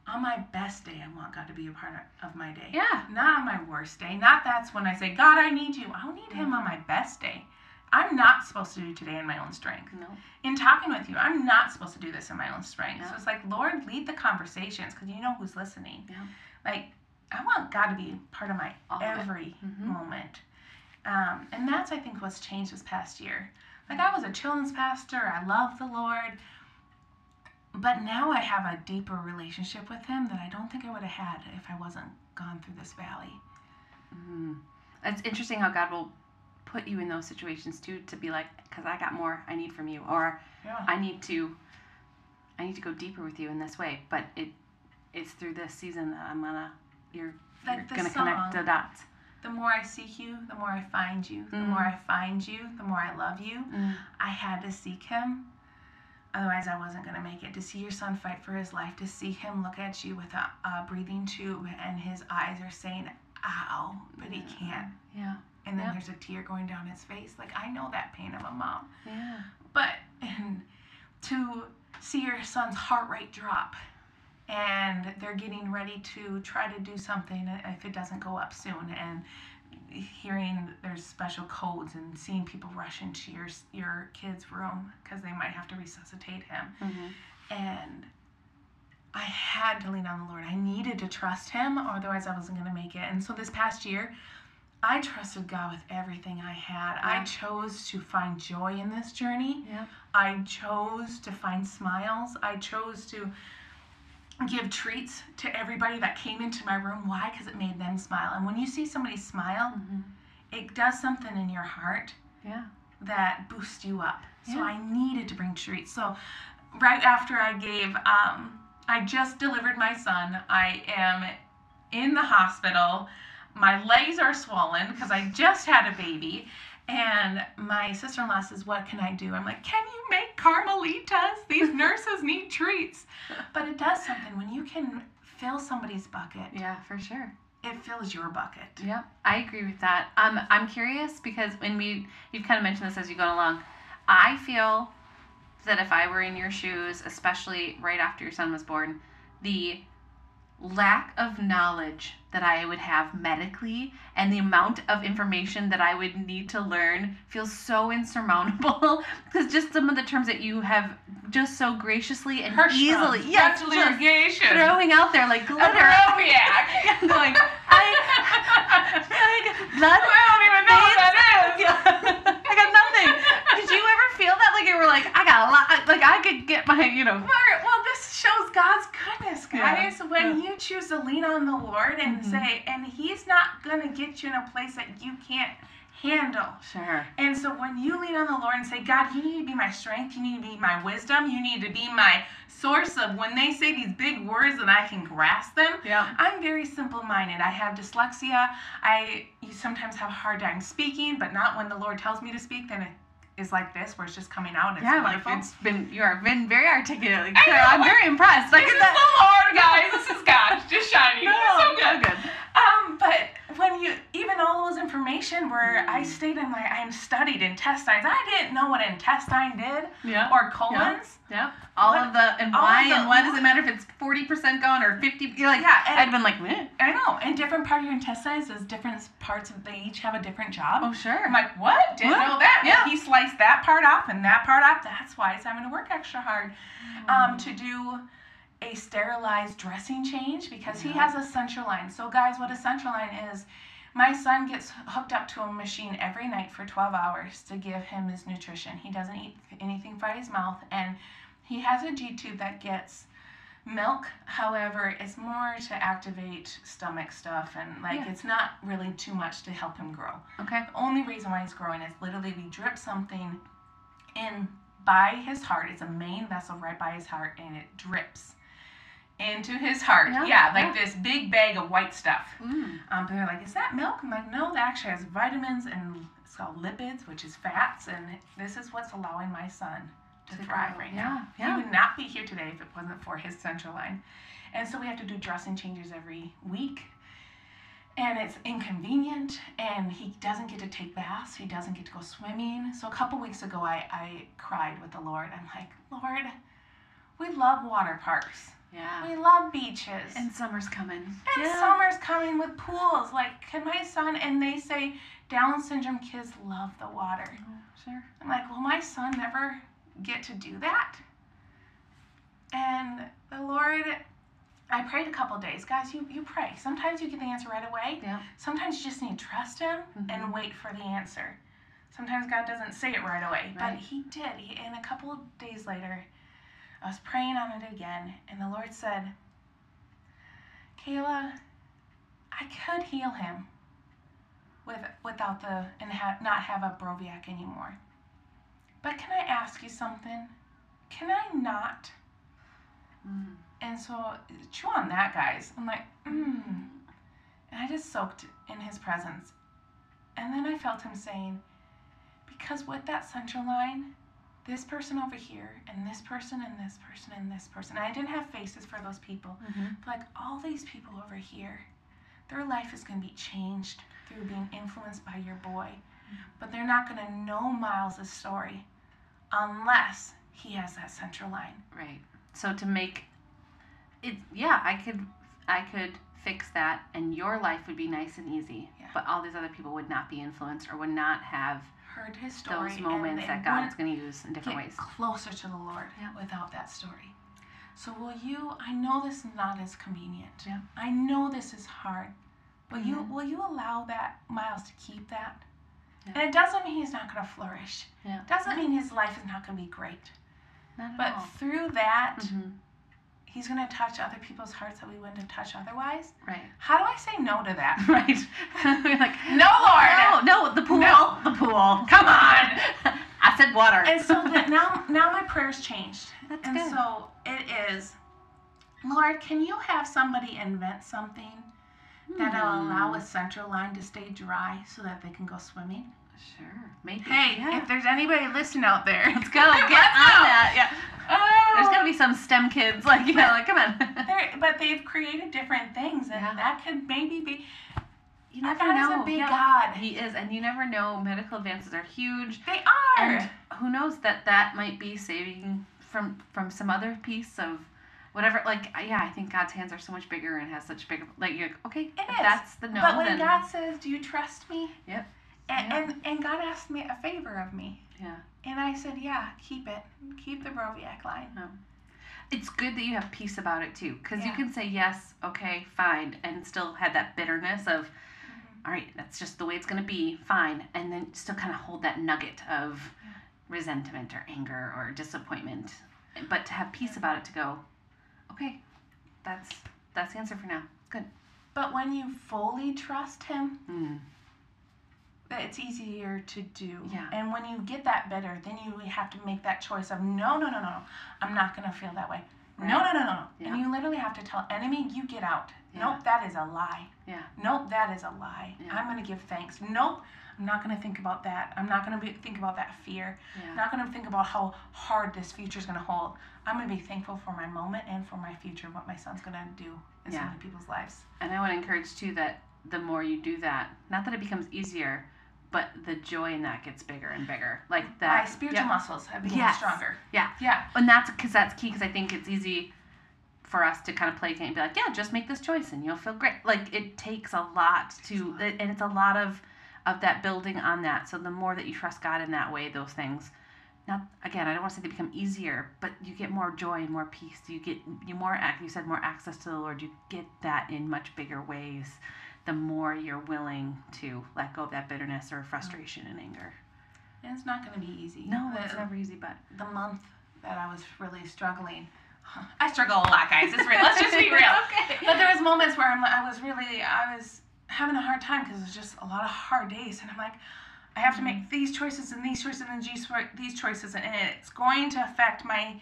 On my best day, I want God to be a part of my day. yeah, Not on my worst day. Not that's when I say, God, I need you. I'll need Him on my best day. I'm not supposed to do today in my own strength. no, In talking with you, I'm not supposed to do this in my own strength. So it's like, Lord, lead the conversations because you know who's listening. Yeah. Like, I want God to be part of my All of every Mhm. moment. Um, and that's, I think, what's changed this past year. Like, I was a children's pastor, I love the Lord, But now I have a deeper relationship with him that I don't think I would have had if I wasn't gone through this valley. Mm. It's interesting how God will put you in those situations too to be like, because I got more I need from you, or Yeah. I need to, I need to go deeper with you in this way. But it, it's through this season that I'm gonna, you're, Like you're gonna connect the dots. The more I seek you, the more I find you. The Mm. more I find you, the more I love you. I had to seek him. Otherwise, I wasn't going to make it. To see your son fight for his life, to see him look at you with a, a breathing tube and his eyes are saying, ow, but he can't. Yeah. And then Yep. there's a tear going down his face. Like, I know that pain of a mom. Yeah. But and to see your son's heart rate drop and they're getting ready to try to do something if it doesn't go up soon and hearing there's special codes and seeing people rush into your your kid's room because they might have to resuscitate him Mm-hmm. and I had to lean on the Lord. I needed to trust Him, otherwise I wasn't going to make it. And so this past year, I trusted God with everything I had. Yeah. I chose to find joy in this journey. Yeah. I chose to find smiles. I chose to give treats to everybody that came into my room. Why? Because it made them smile. And when you see somebody smile, Mm-hmm. it does something in your heart Yeah. that boosts you up. So Yeah. I needed to bring treats. So right after I gave, um, I just delivered my son. I am in the hospital. My legs are swollen because I just had a baby. And my sister in law says, What can I do? I'm like, Can you make Carmelitas? These nurses need treats. But it does something. When you can fill somebody's bucket, Yeah, for sure. it fills your bucket. Yep, I agree with that. Um, I'm curious because when we you've kind of mentioned this as you go along, I feel that if I were in your shoes, especially right after your son was born, the lack of knowledge that I would have medically and the amount of information that I would need to learn feels so insurmountable because just some of the terms that you have just so graciously and easily yes, throwing out there like glitter. Broviac. like I, like blood. I don't even know what that is. I got nothing. Did you ever feel that? Like you were like, I got a lot. Like I could get my, you know. This shows God's goodness, Yeah, guys. When you choose to lean on the Lord and Mhm. say, and He's not going to get you in a place that you can't handle. Sure. And so when you lean on the Lord and say, God, you need to be my strength, you need to be my wisdom, you need to be my source of when they say these big words that I can grasp them. Yeah. I'm very simple minded. I have dyslexia. I sometimes have a hard time speaking, but not when the Lord tells me to speak, then it is like this where it's just coming out. It's Yeah, like it's been you are been very articulate. Like. I'm like, very impressed. Like this is that. the Lord, guys. This is God just shining. No, so good. good. Um, but when you even all those information where I Mm. stayed in my I'm studied intestines. I didn't know what intestine did Yeah. or colons. Yeah. All What- of the and why the- and why does it matter if it's forty percent gone or fifty? You're like, Yeah, and- I'd been like, Meh. I know. And different part of your intestines is different parts of they each have a different job. oh sure. I'm like, what? Didn't What? know that. Yeah. He sliced that part off and that part off. That's why he's having to work extra hard um, to do a sterilized dressing change because he has a central line. So, guys, what a central line is, my son gets hooked up to a machine every night for 12 hours to give him his nutrition. He doesn't eat anything by his mouth, and he has a G tube that gets milk. However, it's more to activate stomach stuff, and like Yeah. it's not really too much to help him grow. okay. The only reason why he's growing is literally we drip something in by his heart. It's a main vessel right by his heart, and it drips into his heart. Yeah, Yeah, like yeah. this big bag of white stuff. Mm. Um, but they're like, is that milk? I'm like, no, that actually has vitamins and it's called lipids, which is fats, and this is what's allowing my son to, To thrive grow. right Yeah, now. yeah. He would not be here today if it wasn't for his central line. And so we have to do dressing changes every week. And it's inconvenient, and he doesn't get to take baths. He doesn't get to go swimming. So a couple weeks ago, I, I cried with the Lord. I'm like, Lord, we love water parks. Yeah. We love beaches. And summer's coming. And summer's coming with pools. Like, can my son, and they say Down syndrome kids love the water. Oh, sure. I'm like, will my son never get to do that? And the Lord, I prayed a couple days. Guys, you, you pray. Sometimes you get the answer right away. Yeah. Sometimes you just need to trust Him and Mhm. wait for the answer. Sometimes God doesn't say it right away, Right. but He did. He, and a couple of days later, I was praying on it again, and the Lord said, Kayla, I could heal him with without the and ha- not have a Broviac anymore. But can I ask you something? Can I not? Mm. And so chew on that, guys. I'm like, mm. And I just soaked in his presence. And then I felt him saying, because with that central line, this person over here, and this person, and this person, and this person. And I didn't have faces for those people. Mhm. But like all these people over here, their life is going to be changed through being influenced by your boy. But they're not going to know Miles' story unless he has that central line. Right. So to make it, yeah, I could, I could fix that, and your life would be nice and easy. Yeah. But all these other people would not be influenced or would not have Heard his story. those moments that God's going to use in different ways. closer to the Lord Yeah. without that story. So will you? I know this is not as convenient. Yeah. I know this is hard. But you? Mhm. Will you allow that Miles to keep that? Yeah. And it doesn't mean he's not going to flourish. Yeah. Doesn't mean his life is not going to be great. Not But all. through that, Mhm. he's going to touch other people's hearts that we wouldn't have touched otherwise. Right. How do I say no to that? Right. Like, No, Lord. no, no, the pool, No. the pool. Come on. I said water. And so that now, now my prayers changed. That's and good. so it is, Lord, can you have somebody invent something that'll allow Hmm. a central line to stay dry so that they can go swimming? Sure, maybe. Hey, yeah. if there's anybody listening out there, let's go. Get on that. Yeah. Oh. There's gotta be some STEM kids, like you know, like come on. But they've created different things, and Yeah. that could maybe be. You never God know. is a big yeah. God. He is, and you never know. Medical advances are huge, They are. and who knows that that might be saving from from some other piece of whatever. Like, yeah, I think God's hands are so much bigger and has such bigger. Like, you're like, okay. It is. That's the no. but when then God says, "Do you trust me?" Yep. And, Yeah. and and God asked me a favor of me, yeah, and I said, "Yeah, keep it, keep the Broviac line." Oh. it's good that you have peace about it too, because you can say yes, okay, fine, and still have that bitterness of. All right, that's just the way it's going to be, fine. And then still kind of hold that nugget of resentment or anger or disappointment. But to have peace about it to go, okay, that's that's the answer for now. Good. But when you fully trust Him, Mm. it's easier to do. Yeah. And when you get that better, then you have to make that choice of no, no, no, no, no. I'm not gonna feel that way. No, Right. no, no, no, no. Yeah. And you literally have to tell enemy, you get out. Yeah. Nope, that is a lie. Yeah. Nope, that is a lie. Yeah. I'm gonna give thanks. Nope, I'm not gonna think about that. I'm not gonna be, think about that fear. I'm not gonna think about how hard this future is gonna hold. I'm gonna be thankful for my moment and for my future, and what my son's gonna do in so many people's lives. And I want to encourage too that the more you do that, not that it becomes easier, but the joy in that gets bigger and bigger. Like that. my spiritual muscles have become Yes. stronger. Yeah. Yeah. And that's because that's key because I think it's easy for us to kind of play game and be like, yeah, just make this choice and you'll feel great. Like it takes a lot to, and it's a lot of of that building on that. So the more that you trust God in that way, those things. Not again, I don't want to say they become easier, but you get more joy and more peace. You get you more you said more access to the Lord. You get that in much bigger ways. The more you're willing to let go of that bitterness or frustration and anger. And it's not going to be easy. No, the, it's never easy, but the month that I was really struggling. I struggle a lot, guys. It's real. Let's just be real. okay. But there was moments where I'm, I was really, I was having a hard time because it was just a lot of hard days, and I'm like, I have to make these choices and these choices and these choices, and it's going to affect my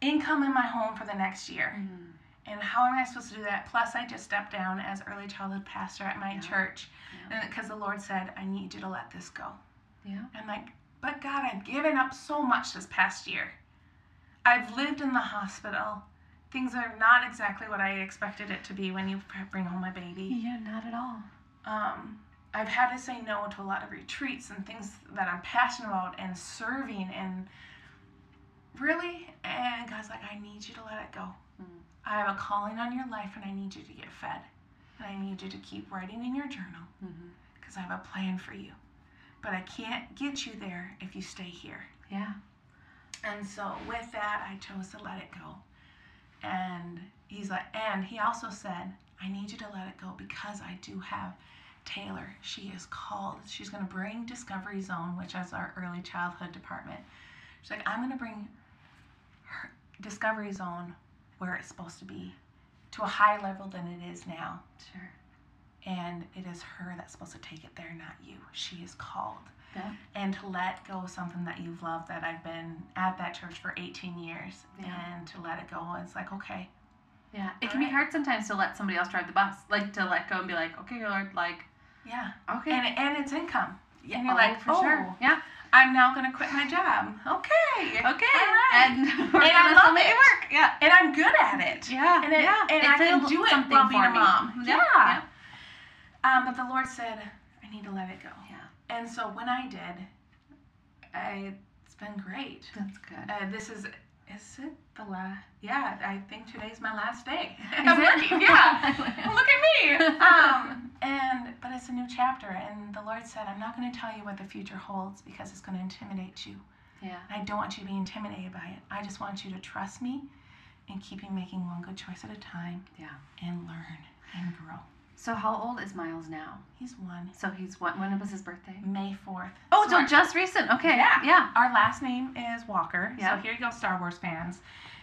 income in my home for the next year. Mm. And how am I supposed to do that? Plus, I just stepped down as early childhood pastor at my Yeah. church, Yeah. because the Lord said, I need you to let this go. Yeah. I'm like, but God, I've given up so much this past year. I've lived in the hospital. Things are not exactly what I expected it to be when you bring home a baby. Yeah, not at all. Um, I've had to say no to a lot of retreats and things that I'm passionate about and serving and really. And God's like, I need you to let it go. I have a calling on your life and I need you to get fed. And I need you to keep writing in your journal Mm-hmm. because I have a plan for you. But I can't get you there if you stay here. Yeah. And so with that, I chose to let it go. And he's like, and he also said, I need you to let it go because I do have Taylor. She is called. She's going to bring Discovery Zone, which is our early childhood department. She's like, I'm going to bring her, discovery zone where it's supposed to be to a higher level than it is now. Sure. And it is her that's supposed to take it there, not you. She is called. Yeah. And to let go of something that you've loved that I've been at that church for 18 years Yeah. and to let it go. It's like, okay, Yeah. It can be hard sometimes to let somebody else drive the bus. Like to let go and be like, okay, Lord, like, yeah. okay. And, and it's income. yeah, and you're oh, like, for sure. "Oh, Yeah. I'm now going to quit my job. Okay. Okay. All right. And we're And I gonna love it it. work. Yeah. and I'm good at it. Yeah. And, it, yeah. and I can do it something while being for a mom. Yeah. Yeah. Um, but the Lord said, I need to let it go. Yeah. And so when I did, I, it's been great. That's good. Uh, this is, is it the last? Yeah, I think today's my last day. I'm working. Yeah. Well, look at me. Um, and but it's a new chapter, and the Lord said, I'm not going to tell you what the future holds because it's going to intimidate you. yeah. I don't want you to be intimidated by it. I just want you to trust me and keep you making one good choice at a time. Yeah. And learn and grow. So how old is Miles now? He's one. So he's what? When was his birthday? May 4th. Oh, So just recent. Okay. Yeah. Yeah. Our last name is Walker. Yeah. So here you go, Star Wars fans.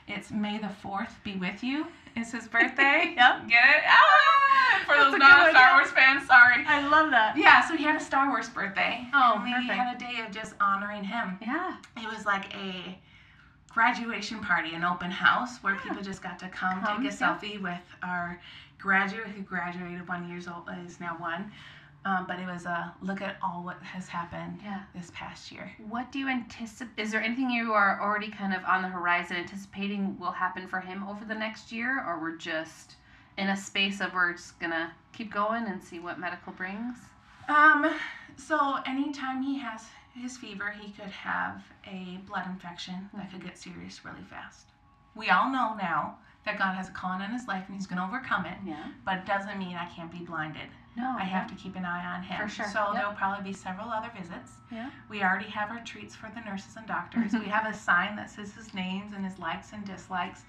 It's May the 4th be with you. It's his birthday. Yep. Get it? Ah! For That's those non Star. Wars fans, sorry. I love that. Yeah, so he had a Star Wars birthday. Oh, and we perfect. had a day of just honoring him. Yeah. It was like a graduation party, an open house where Yeah. people just got to come, Come, take a yeah. selfie with our graduate who graduated one years old is now one. Um, but it was a look at all what has happened Yeah. this past year. What do you anticipate? Is there anything you are already kind of on the horizon anticipating will happen for him over the next year, or we're just in a space of we're just gonna keep going and see what medical brings? Um, so anytime he has his fever, he could have a blood infection that could get serious really fast. We all know now that God has a calling on his life and he's going to overcome it, Yeah. but it doesn't mean I can't be blinded. No. I have to keep an eye on him. For sure, So yep. there'll probably be several other visits. Yeah. We already have our treats for the nurses and doctors. we have a sign that says his names and his likes and dislikes.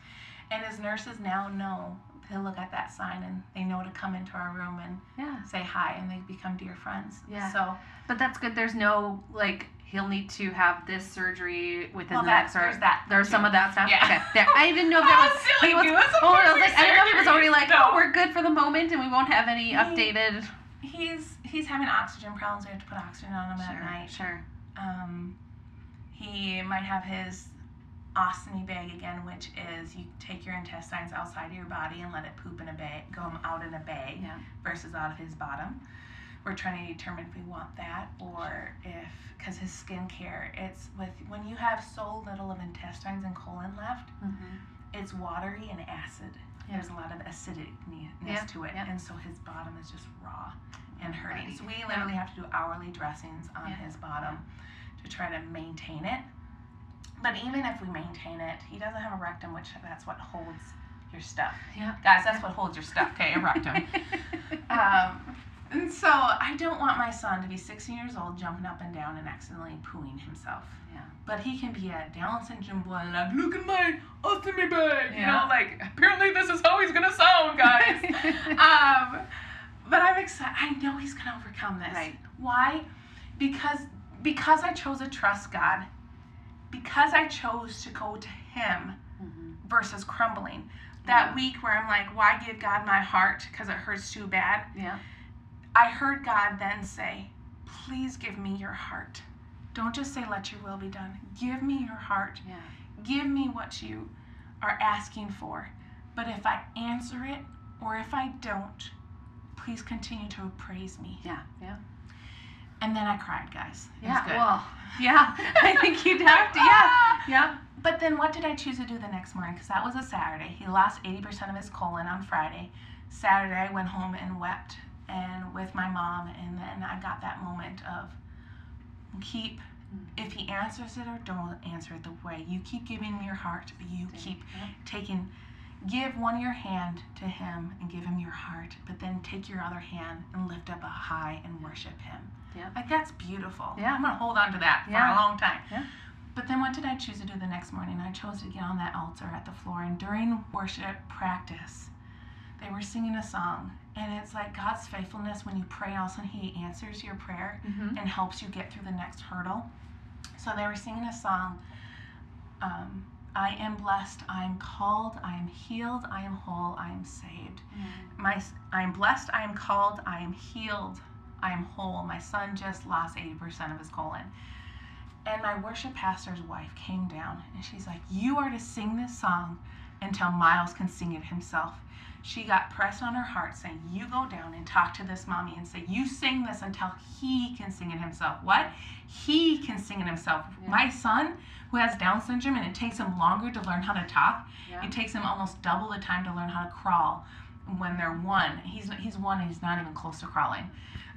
And his nurses now know to look at that sign and they know to come into our room and Yeah. say hi and they become dear friends. Yeah. So But that's good. There's no like he'll need to have this surgery within Well, the that- next or there's that There's too. some of that stuff. Yeah. Okay. There. I didn't know if that was. silly he was- goose, oh, I was like, there's I didn't know if he was already like, surgery. oh, we're good for the moment and we won't have any He- updated. he's he's having oxygen problems. We have to put oxygen on him at night. Sure. Um, he might have his ostomy bag again, which is you take your intestines outside of your body and let it poop in a bag, go out in a bag Yeah. versus out of his bottom. We're trying to determine if we want that or if, because his skincare, it's with when you have so little of intestines and colon left, Mm-hmm. it's watery and acid. Yeah. There's a lot of acidicness Yeah, to it, yeah. and so his bottom is just raw and hurting. Right. So we literally have to do hourly dressings on his bottom to try to maintain it. But even if we maintain it, he doesn't have a rectum, which that's what holds your stuff. Yeah. Guys, that's what holds your stuff. Okay, a rectum. um, and so I don't want my son to be 16 years old, jumping up and down and accidentally pooing himself. Yeah. But he can be a Down syndrome boy, like, look at my ostomy bag. You know, like, apparently this is how he's gonna sound, guys. um, but I'm excited. I know he's gonna overcome this. Right. Why? Because because I chose to trust God. Because I chose to go to Him Mhm. versus crumbling. That Yeah. week where I'm like, why give God my heart because it hurts too bad? Yeah. I heard God then say, please give me your heart. Don't just say, let your will be done. Give me your heart. Yeah. Give me what you are asking for. But if I answer it or if I don't, please continue to praise me. Yeah. Yeah. And then I cried, guys. It Yeah. Well. Yeah. I think you'd have to. Yeah. Yeah. But then what did I choose to do the next morning? Because that was a Saturday. He lost 80% of his colon on Friday. Saturday, I went home and wept and with my mom. And then I got that moment of keep, mm-hmm. if he answers it or don't answer it the way, you keep giving your heart. You keep taking, give one your hand to him and give him your heart. But then take your other hand and lift up a high and worship him. Yeah. Like that's beautiful. Yeah. I'm to hold on to that for a long time. Yeah. But then what did I choose to do the next morning? I chose to get on that altar at the floor, and during worship practice, they were singing a song. And it's like God's faithfulness when you pray, all of a sudden He answers your prayer Mhm. and helps you get through the next hurdle. So they were singing a song. Um, I am blessed, I am called, I am healed, I am whole, I am saved. My I am blessed, I am called, I am healed, I am whole. My son just lost 80% of his colon. And my worship pastor's wife came down and she's like, You are to sing this song until Miles can sing it himself. She got pressed on her heart saying, You go down and talk to this mommy and say, You sing this until he can sing it himself. What? He can sing it himself. Yeah. My son, who has Down syndrome and it takes him longer to learn how to talk, Yeah. it takes him almost double the time to learn how to crawl when they're one. He's he's one and he's not even close to crawling.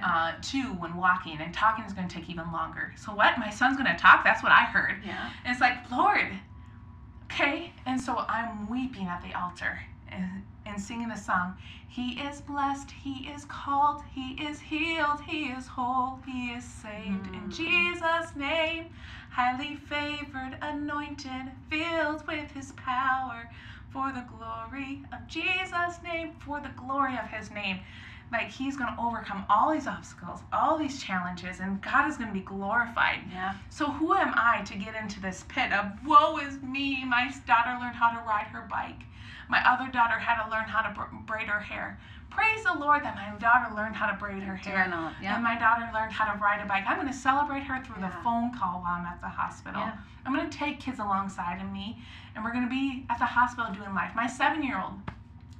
Uh, two, when walking and talking is going to take even longer. So what? My son's going to talk. That's what I heard. Yeah. And it's like Lord, okay. And so I'm weeping at the altar and and singing the song. He is blessed. He is called. He is healed. He is whole. He is saved in Mm. Jesus' name. Highly favored, anointed, filled with His power for the glory of Jesus' name, for the glory of His name. Like He's going to overcome all these obstacles, all these challenges, and God is going to be glorified. Yeah. So who am I to get into this pit of woe is me? My daughter learned how to ride her bike. My other daughter had to learn how to braid her hair. Praise the Lord that my daughter learned how to braid her hair. Yeah. And my daughter learned how to ride a bike. I'm going to celebrate her through the phone call while I'm at the hospital. Yeah. I'm going to take kids alongside of me, and we're going to be at the hospital doing life. My seven year old,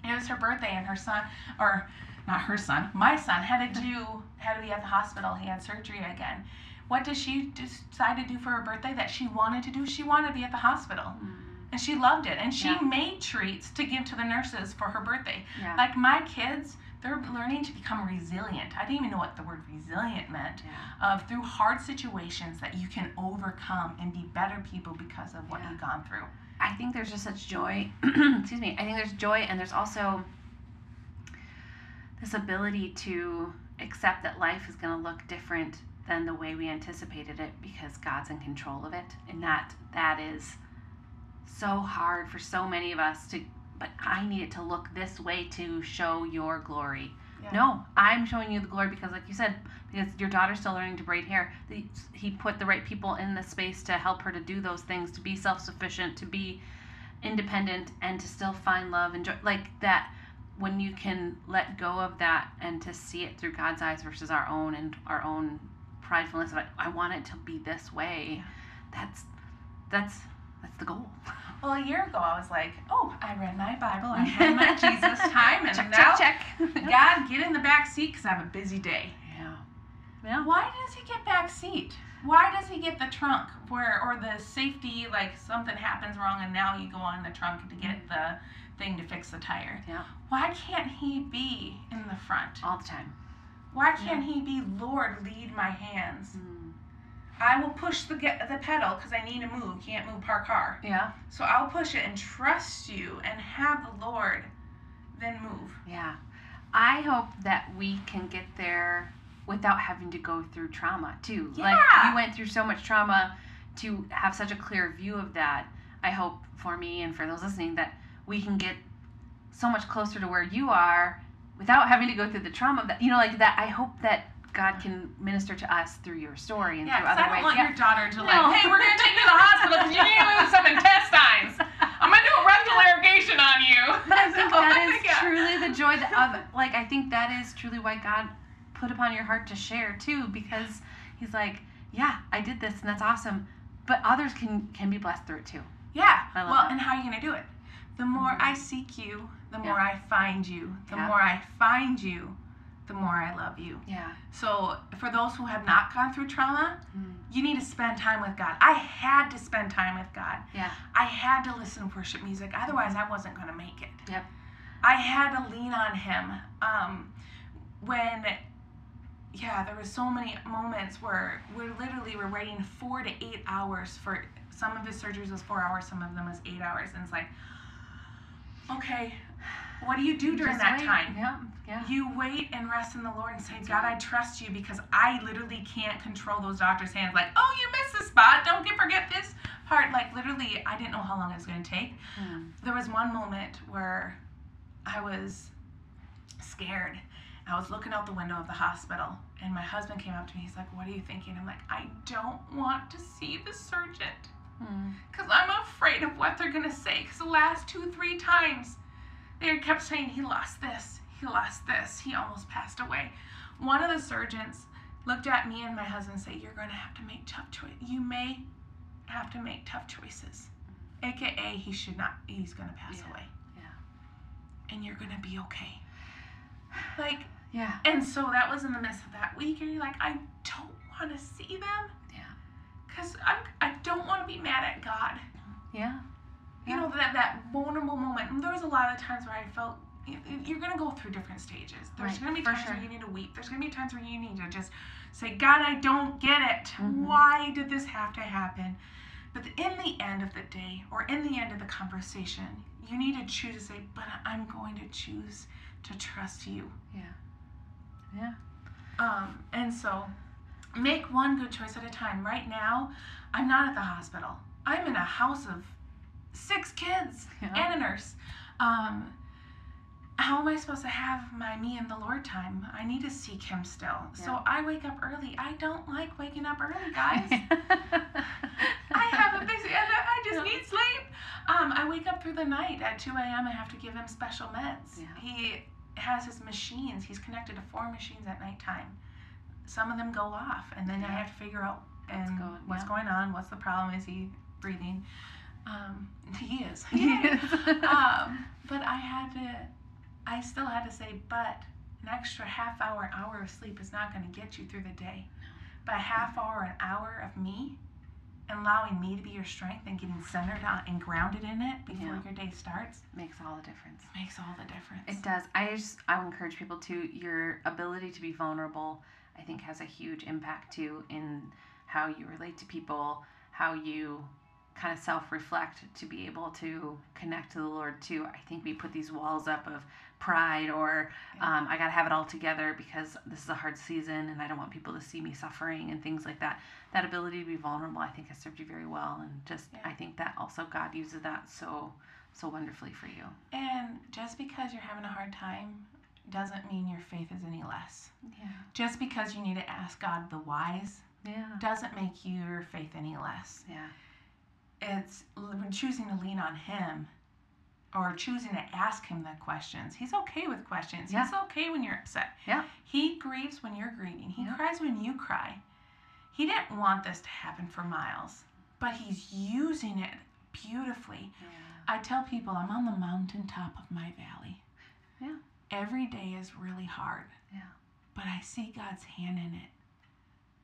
it was her birthday, and her son, or not her son, my son had to do, had to be at the hospital. He had surgery again. What did she decide to do for her birthday that she wanted to do? She wanted to be at the hospital. Mm. And she loved it. And she Yeah. made treats to give to the nurses for her birthday. Yeah. Like my kids, they're learning to become resilient. I didn't even know what the word resilient meant. Yeah. Of through hard situations that you can overcome and be better people because of what you've gone through. I think there's just such joy. excuse me. I think there's joy, and there's also this ability to accept that life is going to look different than the way we anticipated it because God's in control of it, and that that is so hard for so many of us to. But I need it to look this way to show your glory. Yeah. No, I'm showing you the glory because, like you said, because your daughter's still learning to braid hair. The, he put the right people in the space to help her to do those things, to be self sufficient, to be independent, and to still find love and joy. Like that, when you can let go of that and to see it through God's eyes versus our own and our own pridefulness of I, I want it to be this way. That's that's that's the goal. Well, a year ago, I was like, oh, I read my Bible, I had my Jesus time, and check, now, check, check. God, get in the back seat because I have a busy day. Yeah. Yeah. Why does he get back seat? Why does he get the trunk where or the safety like something happens wrong and now you go on the trunk to get the thing to fix the tire? Yeah. Why can't he be in the front? All the time. Why can't he be Lord lead my hands? Mm. I will push the the pedal because I need to move. Can't move park car. Yeah. So I'll push it and trust you and have the Lord then move. Yeah. I hope that we can get there without having to go through trauma too. Like Yeah. you went through so much trauma to have such a clear view of that. I hope for me and for those listening that we can get so much closer to where you are without having to go through the trauma of that. You know, like that I hope that God can minister to us through your story and Yeah, through other I don't ways. want Yeah. your daughter to No. like, hey, we're gonna take you to the hospital because you need to lose some intestines. I'm gonna do a rectal irrigation on you. But I think Oh that is God. truly the joy that of like I think that is truly why God put upon your heart to share too because he's like, yeah, I did this and that's awesome, but others can can be blessed through it too. Yeah. Well, that. and how are you gonna do it? The more. I seek you, the Yeah. more I find you. The Yeah. more I find you, the more I love you. Yeah. So for those who have not gone through trauma, Mm. you need to spend time with God. I had to spend time with God. Yeah. I had to listen to worship music, otherwise I wasn't gonna make it. Yep. I had to lean on Him. Um, when, yeah, there was so many moments where we literally were waiting four to eight hours for some of his surgeries was four hours, some of them was eight hours, and it's like, okay, what do you do during Just that wait. time? Yeah. Yeah. You wait and rest in the Lord and say, God, I trust you because I literally can't control those doctors' hands. Like, oh, you missed the spot. Don't get, forget this part. Like, literally, I didn't know how long it was going to take. Mm. There was one moment where I was scared. I was looking out the window of the hospital, and my husband came up to me. He's like, What are you thinking? I'm like, I don't want to see the surgeon Mm. because I'm afraid of what they're gonna say. Because the last two, three times, they kept saying he lost this, he lost this, he almost passed away. One of the surgeons looked at me and my husband and said, "You're gonna have to make tough choices. You may have to make tough choices." AKA, he should not. He's gonna pass Yeah. away, Yeah. and you're gonna be okay. Like, Yeah. and so that was in the midst of that week, and you're like, I don't want to see them. Because I I don't want to be mad at God. Yeah. You know that that vulnerable moment. And there was a lot of times where I felt you're gonna go through different stages. There's Right, gonna be for times sure. where you need to weep. There's gonna be times where you need to just say, God, I don't get it. Mhm. Why did this have to happen? But in the end of the day, or in the end of the conversation, you need to choose to say, but I'm going to choose to trust you. Yeah. Yeah. Um, and so make one good choice at a time. Right now, I'm not at the hospital. I'm in a house of six kids Yeah. and a nurse. Um, how am I supposed to have my me and the Lord time? I need to seek Him still. So I wake up early. I don't like waking up early, guys. I have a busy, and I just Yeah. need sleep. Um, I wake up through the night at 2 a.m. I have to give him special meds. Yeah. He has his machines. He's connected to four machines at nighttime. Some of them go off, and then I have to figure out and going- what's yeah. going on. What's the problem? Is he breathing? Um, he is. Yes. um, but I had to. I still had to say, but an extra half hour, hour of sleep is not going to get you through the day. But a half hour, an hour of me, allowing me to be your strength and getting centered on and grounded in it before Yeah. your day starts Makes all the difference. makes all the difference. It does. I just I would encourage people to your ability to be vulnerable. I think has a huge impact too in how you relate to people, how you kind of self-reflect to be able to connect to the Lord too. I think we put these walls up of pride or um, I gotta have it all together because this is a hard season and I don't want people to see me suffering and things like that. That ability to be vulnerable, I think, has served you very well, and just Yeah. I think that also God uses that so so wonderfully for you. And just because you're having a hard time doesn't mean your faith is any less. Yeah. Just because you need to ask God the whys Yeah. doesn't make your faith any less. Yeah. It's choosing to lean on Him or choosing to ask Him the questions. He's okay with questions. Yeah. He's okay when you're upset. Yeah. He grieves when you're grieving. He Yeah. cries when you cry. He didn't want this to happen for Miles, but He's using it beautifully. Yeah. I tell people I'm on the mountaintop of my valley. Every day is really hard. Yeah. But I see God's hand in it.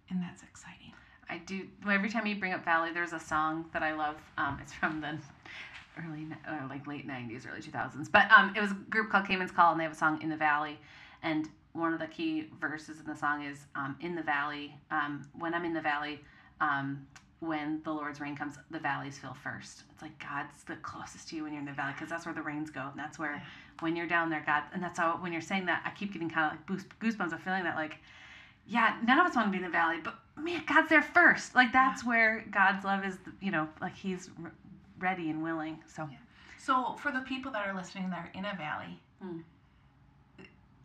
And that's exciting. I do. Every time you bring up Valley, there's a song that I love. Um, it's from the early, uh, like late '90s, early 2000s. But um, it was a group called Caedmon's Call, and they have a song "In the Valley." And one of the key verses in the song is um, "In the valley, um, when I'm in the valley, um, when the Lord's rain comes, the valleys fill first. It's like God's the closest to you when you're in the valley, because that's where the rains go, and that's where Yeah. when you're down there, God. And that's how when you're saying that, I keep getting kind of like goosebumps of feeling that like yeah, none of us want to be in the valley, but man, God's there first. Like that's where God's love is, you know, like He's ready and willing. So So, for the people that are listening that are in a valley, Hmm.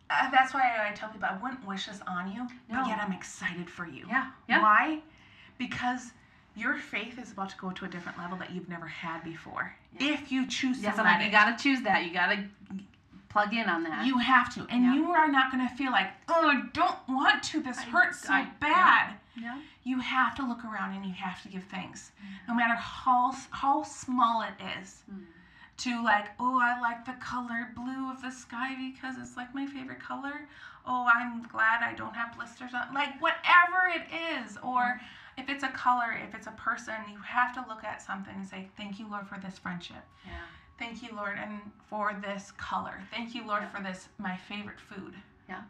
uh, that's why I tell people I wouldn't wish this on you, No. but yet I'm excited for you. yeah, yeah, Why? Because your faith is about to go to a different level that you've never had before. Yeah. If you choose to yes. let like, you gotta choose that. You gotta plug in on that. You have to. And Yeah. you are not going to feel like, oh, I don't want to. This I- hurts so I- bad. yeah, You have to look around and you have to give thanks. No matter how, how small it is. Mm. To like, oh, I like the color blue of the sky because it's like my favorite color. Oh, I'm glad I don't have blisters on. Like, whatever it is. Or if it's a color, if it's a person, you have to look at something and say, thank you, Lord, for this friendship. yeah, Thank you, Lord, and for this color. Thank you, Lord, Yeah. for this, my favorite food. Yeah.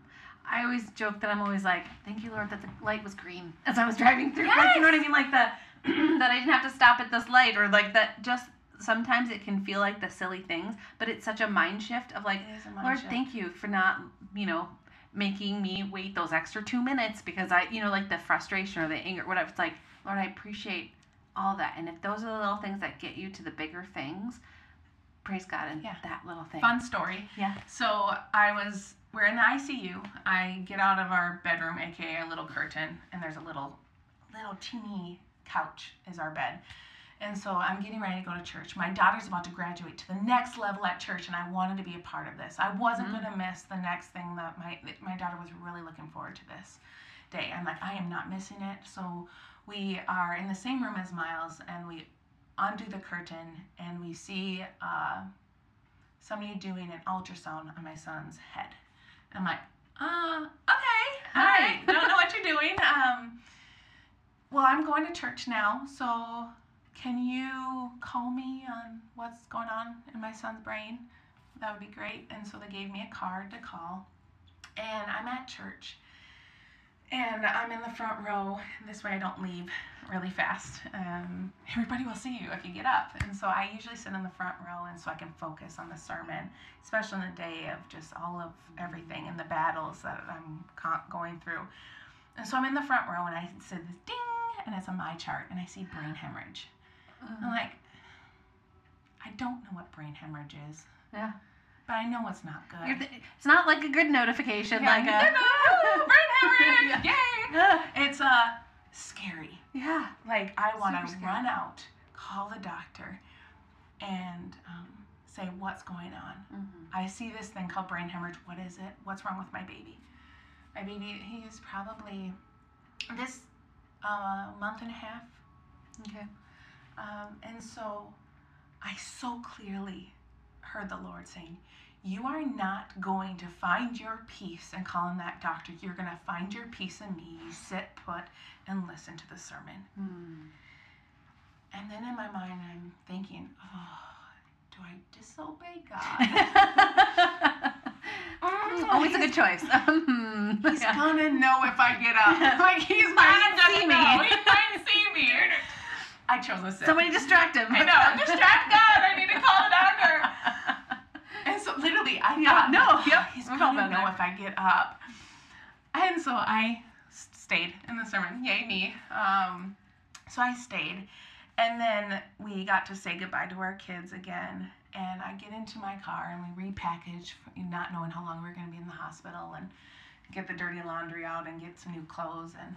I always joke that I'm always like, thank you, Lord, that the light was green as I was driving through. Like, you know what I mean? Like the that I didn't have to stop at this light, or like that. Just sometimes it can feel like the silly things, but it's such a mind shift of like, It is a Lord, shift. thank you for not, you know, making me wait those extra two minutes because I, you know, like the frustration or the anger, whatever. It's like, Lord, I appreciate all that. And if those are the little things that get you to the bigger things, praise God in Yeah. that little thing. Fun story. Yeah. So I was, we're in the ICU. I get out of our bedroom, aka a little curtain, and there's a little, little teeny couch is our bed. And so I'm getting ready to go to church. My daughter's about to graduate to the next level at church, and I wanted to be a part of this. I wasn't Mhm. going to miss the next thing that my that my daughter was really looking forward to this day. I'm like, I am not missing it. So we are in the same room as Miles, and we undo the curtain, and we see uh, somebody doing an ultrasound on my son's head. I'm like, uh, okay, all right. Hi. Don't know what you're doing. Um, well, I'm going to church now, so can you call me on what's going on in my son's brain? That would be great. And so they gave me a card to call. And I'm at church. And I'm in the front row. This way I don't leave really fast. Um, everybody will see you if you get up. And so I usually sit in the front row and so I can focus on the sermon, especially in the day of just all of everything and the battles that I'm going through. And so I'm in the front row and I see this ding, and it's on my chart, and I see brain hemorrhage. I'm like, I don't know what brain hemorrhage is, yeah. but I know it's not You're good. th- It's not like a good notification, Yeah, like a. "Woo, brain hemorrhage! Yay! It's uh scary. Yeah. Like I want Super to scary. run out, call the doctor, and um, say what's going on. Mhm. I see this thing called brain hemorrhage. What is it? What's wrong with my baby? My baby, he is probably this uh, month and a half. Okay. Um, and so I so clearly heard the Lord saying, You are not going to find your peace and call in that doctor. You're going to find your peace in me. You sit put and listen to the sermon. Hmm. And then in my mind, I'm thinking, Oh, do I disobey God? Mm, Always a good choice. Hmm. He's Yeah. gonna know if I get up. Like he's Might gonna see know. me. He might see me. I chose to sit. Somebody distract him. I know. Distract God. I need to call the doctor. And so literally, I Yeah, thought, no, "Oh, yep, he's we've all know if I get up. And so I stayed in the sermon. Yay me. Um, so I stayed, and then we got to say goodbye to our kids again. And I get into my car and we repackage, not knowing how long we are going to be in the hospital, and get the dirty laundry out and get some new clothes. And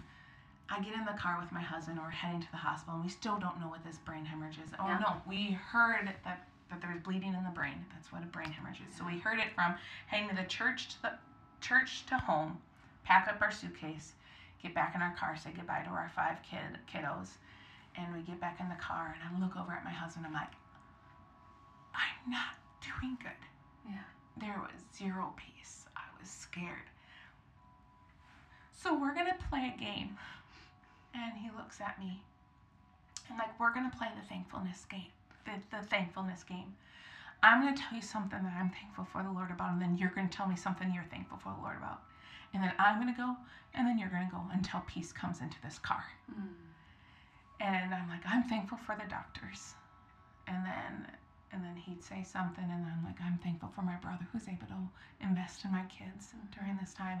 I get in the car with my husband. We're heading to the hospital, and we still don't know what this brain hemorrhage is. Oh Yeah. no, we heard that that there was bleeding in the brain. That's what a brain hemorrhage is. So we heard it from heading to the church to the church to home, pack up our suitcase, get back in our car, say goodbye to our five kid kiddos, and we get back in the car. And I look over at my husband. I'm like, I'm not doing good. Yeah. There was zero peace. I was scared. So we're gonna play a game. And he looks at me and like we're gonna play the thankfulness game. The, the thankfulness game. I'm gonna tell you something that I'm thankful for the Lord about, and then you're gonna tell me something you're thankful for the Lord about. And then I'm gonna go, and then you're gonna go until peace comes into this car. Hmm. And I'm like, I'm thankful for the doctors. And then and then he'd say something and I'm like, I'm thankful for my brother who's able to invest in my kids during this time.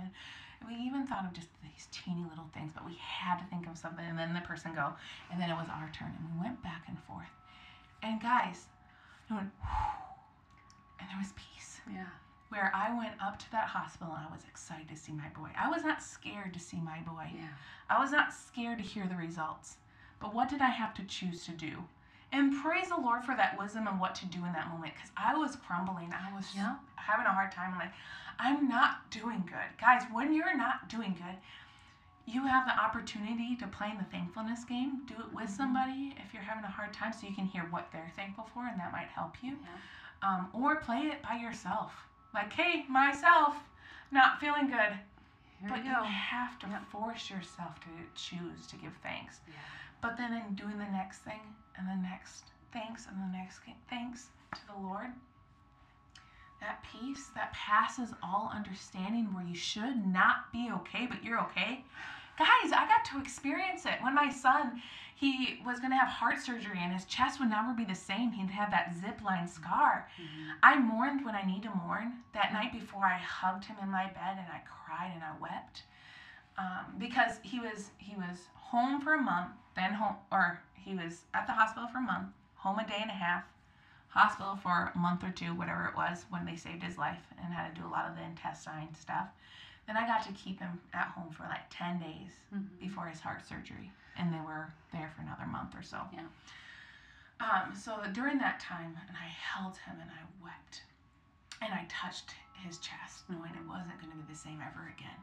And we even thought of just these teeny little things, but we had to think of something and then the person go, and then it was our turn and we went back and forth. And guys, it went, and there was peace Yeah. where I went up to that hospital and I was excited to see my boy. I was not scared to see my boy. Yeah. I was not scared to hear the results. But what did I have to choose to do? And praise the Lord for that wisdom and what to do in that moment because I was crumbling. I was Yeah. having a hard time. I'm like, I'm not doing good. Guys, when you're not doing good, you have the opportunity to play in the thankfulness game. Do it with Mhm. somebody if you're having a hard time so you can hear what they're thankful for and that might help you. Yeah. Um, or play it by yourself. Like, hey, myself, not feeling good. Here but you have to force yourself to choose to give thanks. Yeah. But then in doing the next thing and the next thanks and the next thanks to the Lord, that peace that passes all understanding where you should not be okay, but you're okay. Guys, I got to experience it. When my son, he was going to have heart surgery and his chest would never be the same. He'd have that zip line scar. Mhm. I mourned when I need to mourn. That night before, I hugged him in my bed and I cried and I wept um, because he was he was home for a month, then home or he was at the hospital for a month, home a day and a half, hospital for a month or two, whatever it was, when they saved his life and had to do a lot of the intestine stuff. Then I got to keep him at home for like ten days Mhm. before his heart surgery, and they were there for another month or so. Yeah. Um, so during that time, and I held him and I wept, and I touched his chest, knowing it wasn't going to be the same ever again.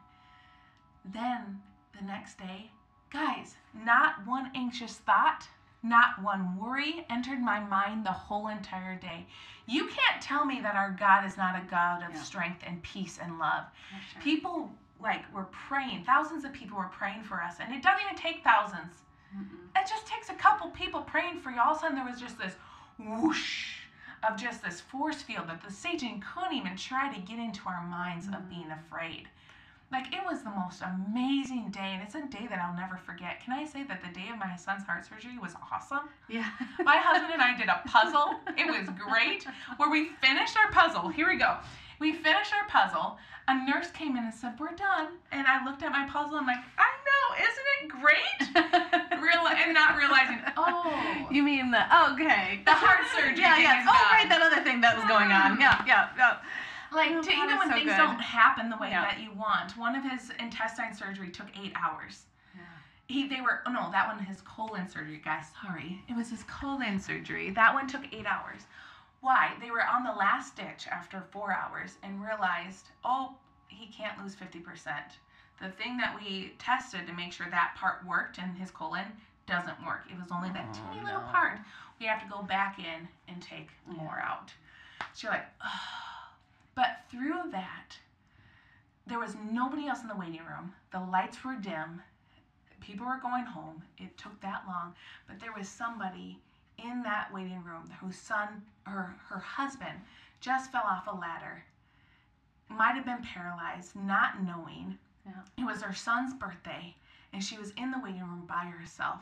Then the next day, guys, not one anxious thought, not one worry entered my mind the whole entire day. You can't tell me that our God is not a God of Yeah. strength and peace and love. Sure. People like were praying, thousands of people were praying for us, and it doesn't even take thousands. Mm-mm. It just takes a couple people praying for you. All of a sudden, there was just this whoosh of just this force field that the Satan couldn't even try to get into our minds of mm. being afraid. Like it was the most amazing day, and it's a day that I'll never forget. Can I say that the day of my son's heart surgery was awesome? Yeah. My husband and I did a puzzle. It was great. Where we finished our puzzle. Here we go. We finished our puzzle. A nurse came in and said, "We're done." And I looked at my puzzle. and I'm like, "I know, isn't it great?" Real and not realizing, oh, You mean the okay The heart surgery Yeah, yeah. Oh, right, that other thing that was going on. Mm-hmm. Yeah, yeah, yeah. Like Oh, to, God, even when so things good. don't happen the way Yeah. that you want. One of his intestine surgery took eight hours. Yeah. He, they were, oh no, that one, his colon surgery, guys. Sorry, it was his colon surgery. That one took eight hours. Why? They were on the last stitch after four hours and realized, oh, he can't lose 50%. The thing that we tested to make sure that part worked in his colon doesn't work. It was only that Oh, teeny little part. We have to go back in and take more out. So you're like, oh. But through that, there was nobody else in the waiting room. The lights were dim. People were going home. It took that long. But there was somebody in that waiting room whose son, her, her husband, just fell off a ladder. Might have been paralyzed, not knowing. Yeah. It was her son's birthday, and she was in the waiting room by herself.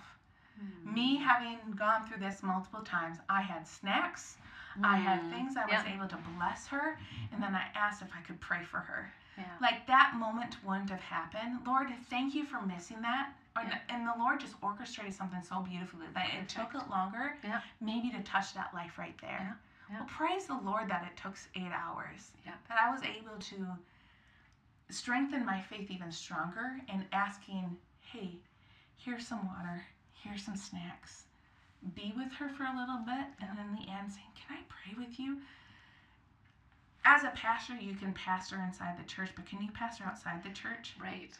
Hmm. Me having gone through this multiple times, I had snacks, I had Mm. things I was able to bless her, and then I asked if I could pray for her. Yeah. Like that moment wouldn't have happened. Lord, thank you for missing that. And- Yeah. And the Lord just orchestrated something so beautifully that it took it longer, Yeah. maybe to touch that life right there. Well, praise the Lord that it took eight hours. Yeah. That I was able to strengthen my faith even stronger and asking, hey, here's some water, here's some snacks. Be with her for a little bit, and in the end, saying, Can I pray with you? As a pastor, you can pastor inside the church, but can you pastor outside the church? Right.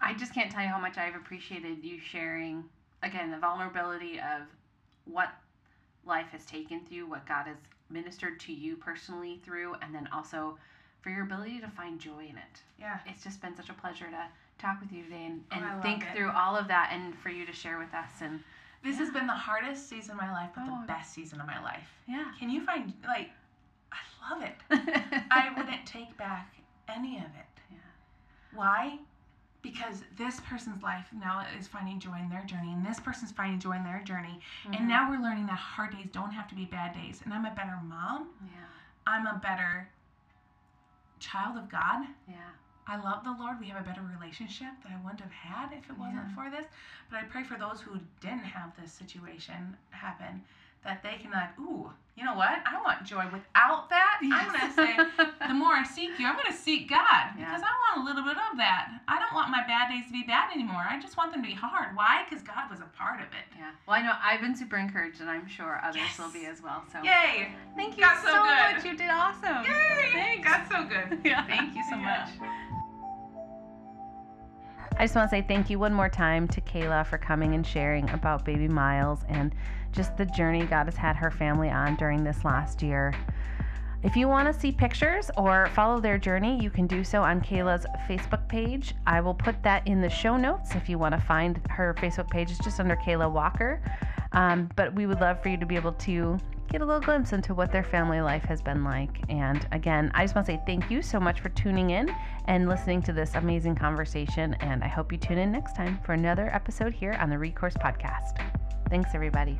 I just can't tell you how much I've appreciated you sharing, again, the vulnerability of what life has taken through, what God has ministered to you personally through, and then also for your ability to find joy in it. Yeah. It's just been such a pleasure to talk with you today and, Oh, and love think it. through all of that and for you to share with us. And This has been the hardest season of my life, but Oh. the best season of my life. yeah. Can you find, like, I love it. I wouldn't take back any of it. Yeah. Why? Because this person's life now is finding joy in their journey, and this person's finding joy in their journey. Mhm. And now we're learning that hard days don't have to be bad days. And I'm a better mom. Yeah. I'm a better child of God. Yeah. I love the Lord. We have a better relationship that I wouldn't have had if it wasn't Yeah. for this. But I pray for those who didn't have this situation happen that they can, like, ooh, you know what? I want joy without that. I'm going to say, the more I seek you, I'm going to seek God Yeah. because I want a little bit of that. I don't want my bad days to be bad anymore. I just want them to be hard. Why? Because God was a part of it. Yeah. Well, I know I've been super encouraged, and I'm sure others Yes. will be as well. So Yay! thank you Got so much. You did awesome. Yay! Thanks. So good. Yeah. Thank you so Yeah. much. I just want to say thank you one more time to Kayla for coming and sharing about baby Miles and just the journey God has had her family on during this last year. If you want to see pictures or follow their journey, you can do so on Kayla's Facebook page. I will put that in the show notes if you want to find her Facebook page. It's just under Kayla Walker. Um, but we would love for you to be able to get a little glimpse into what their family life has been like. And again, I just want to say thank you so much for tuning in and listening to this amazing conversation. And I hope you tune in next time for another episode here on the Recourse Podcast. Thanks, everybody.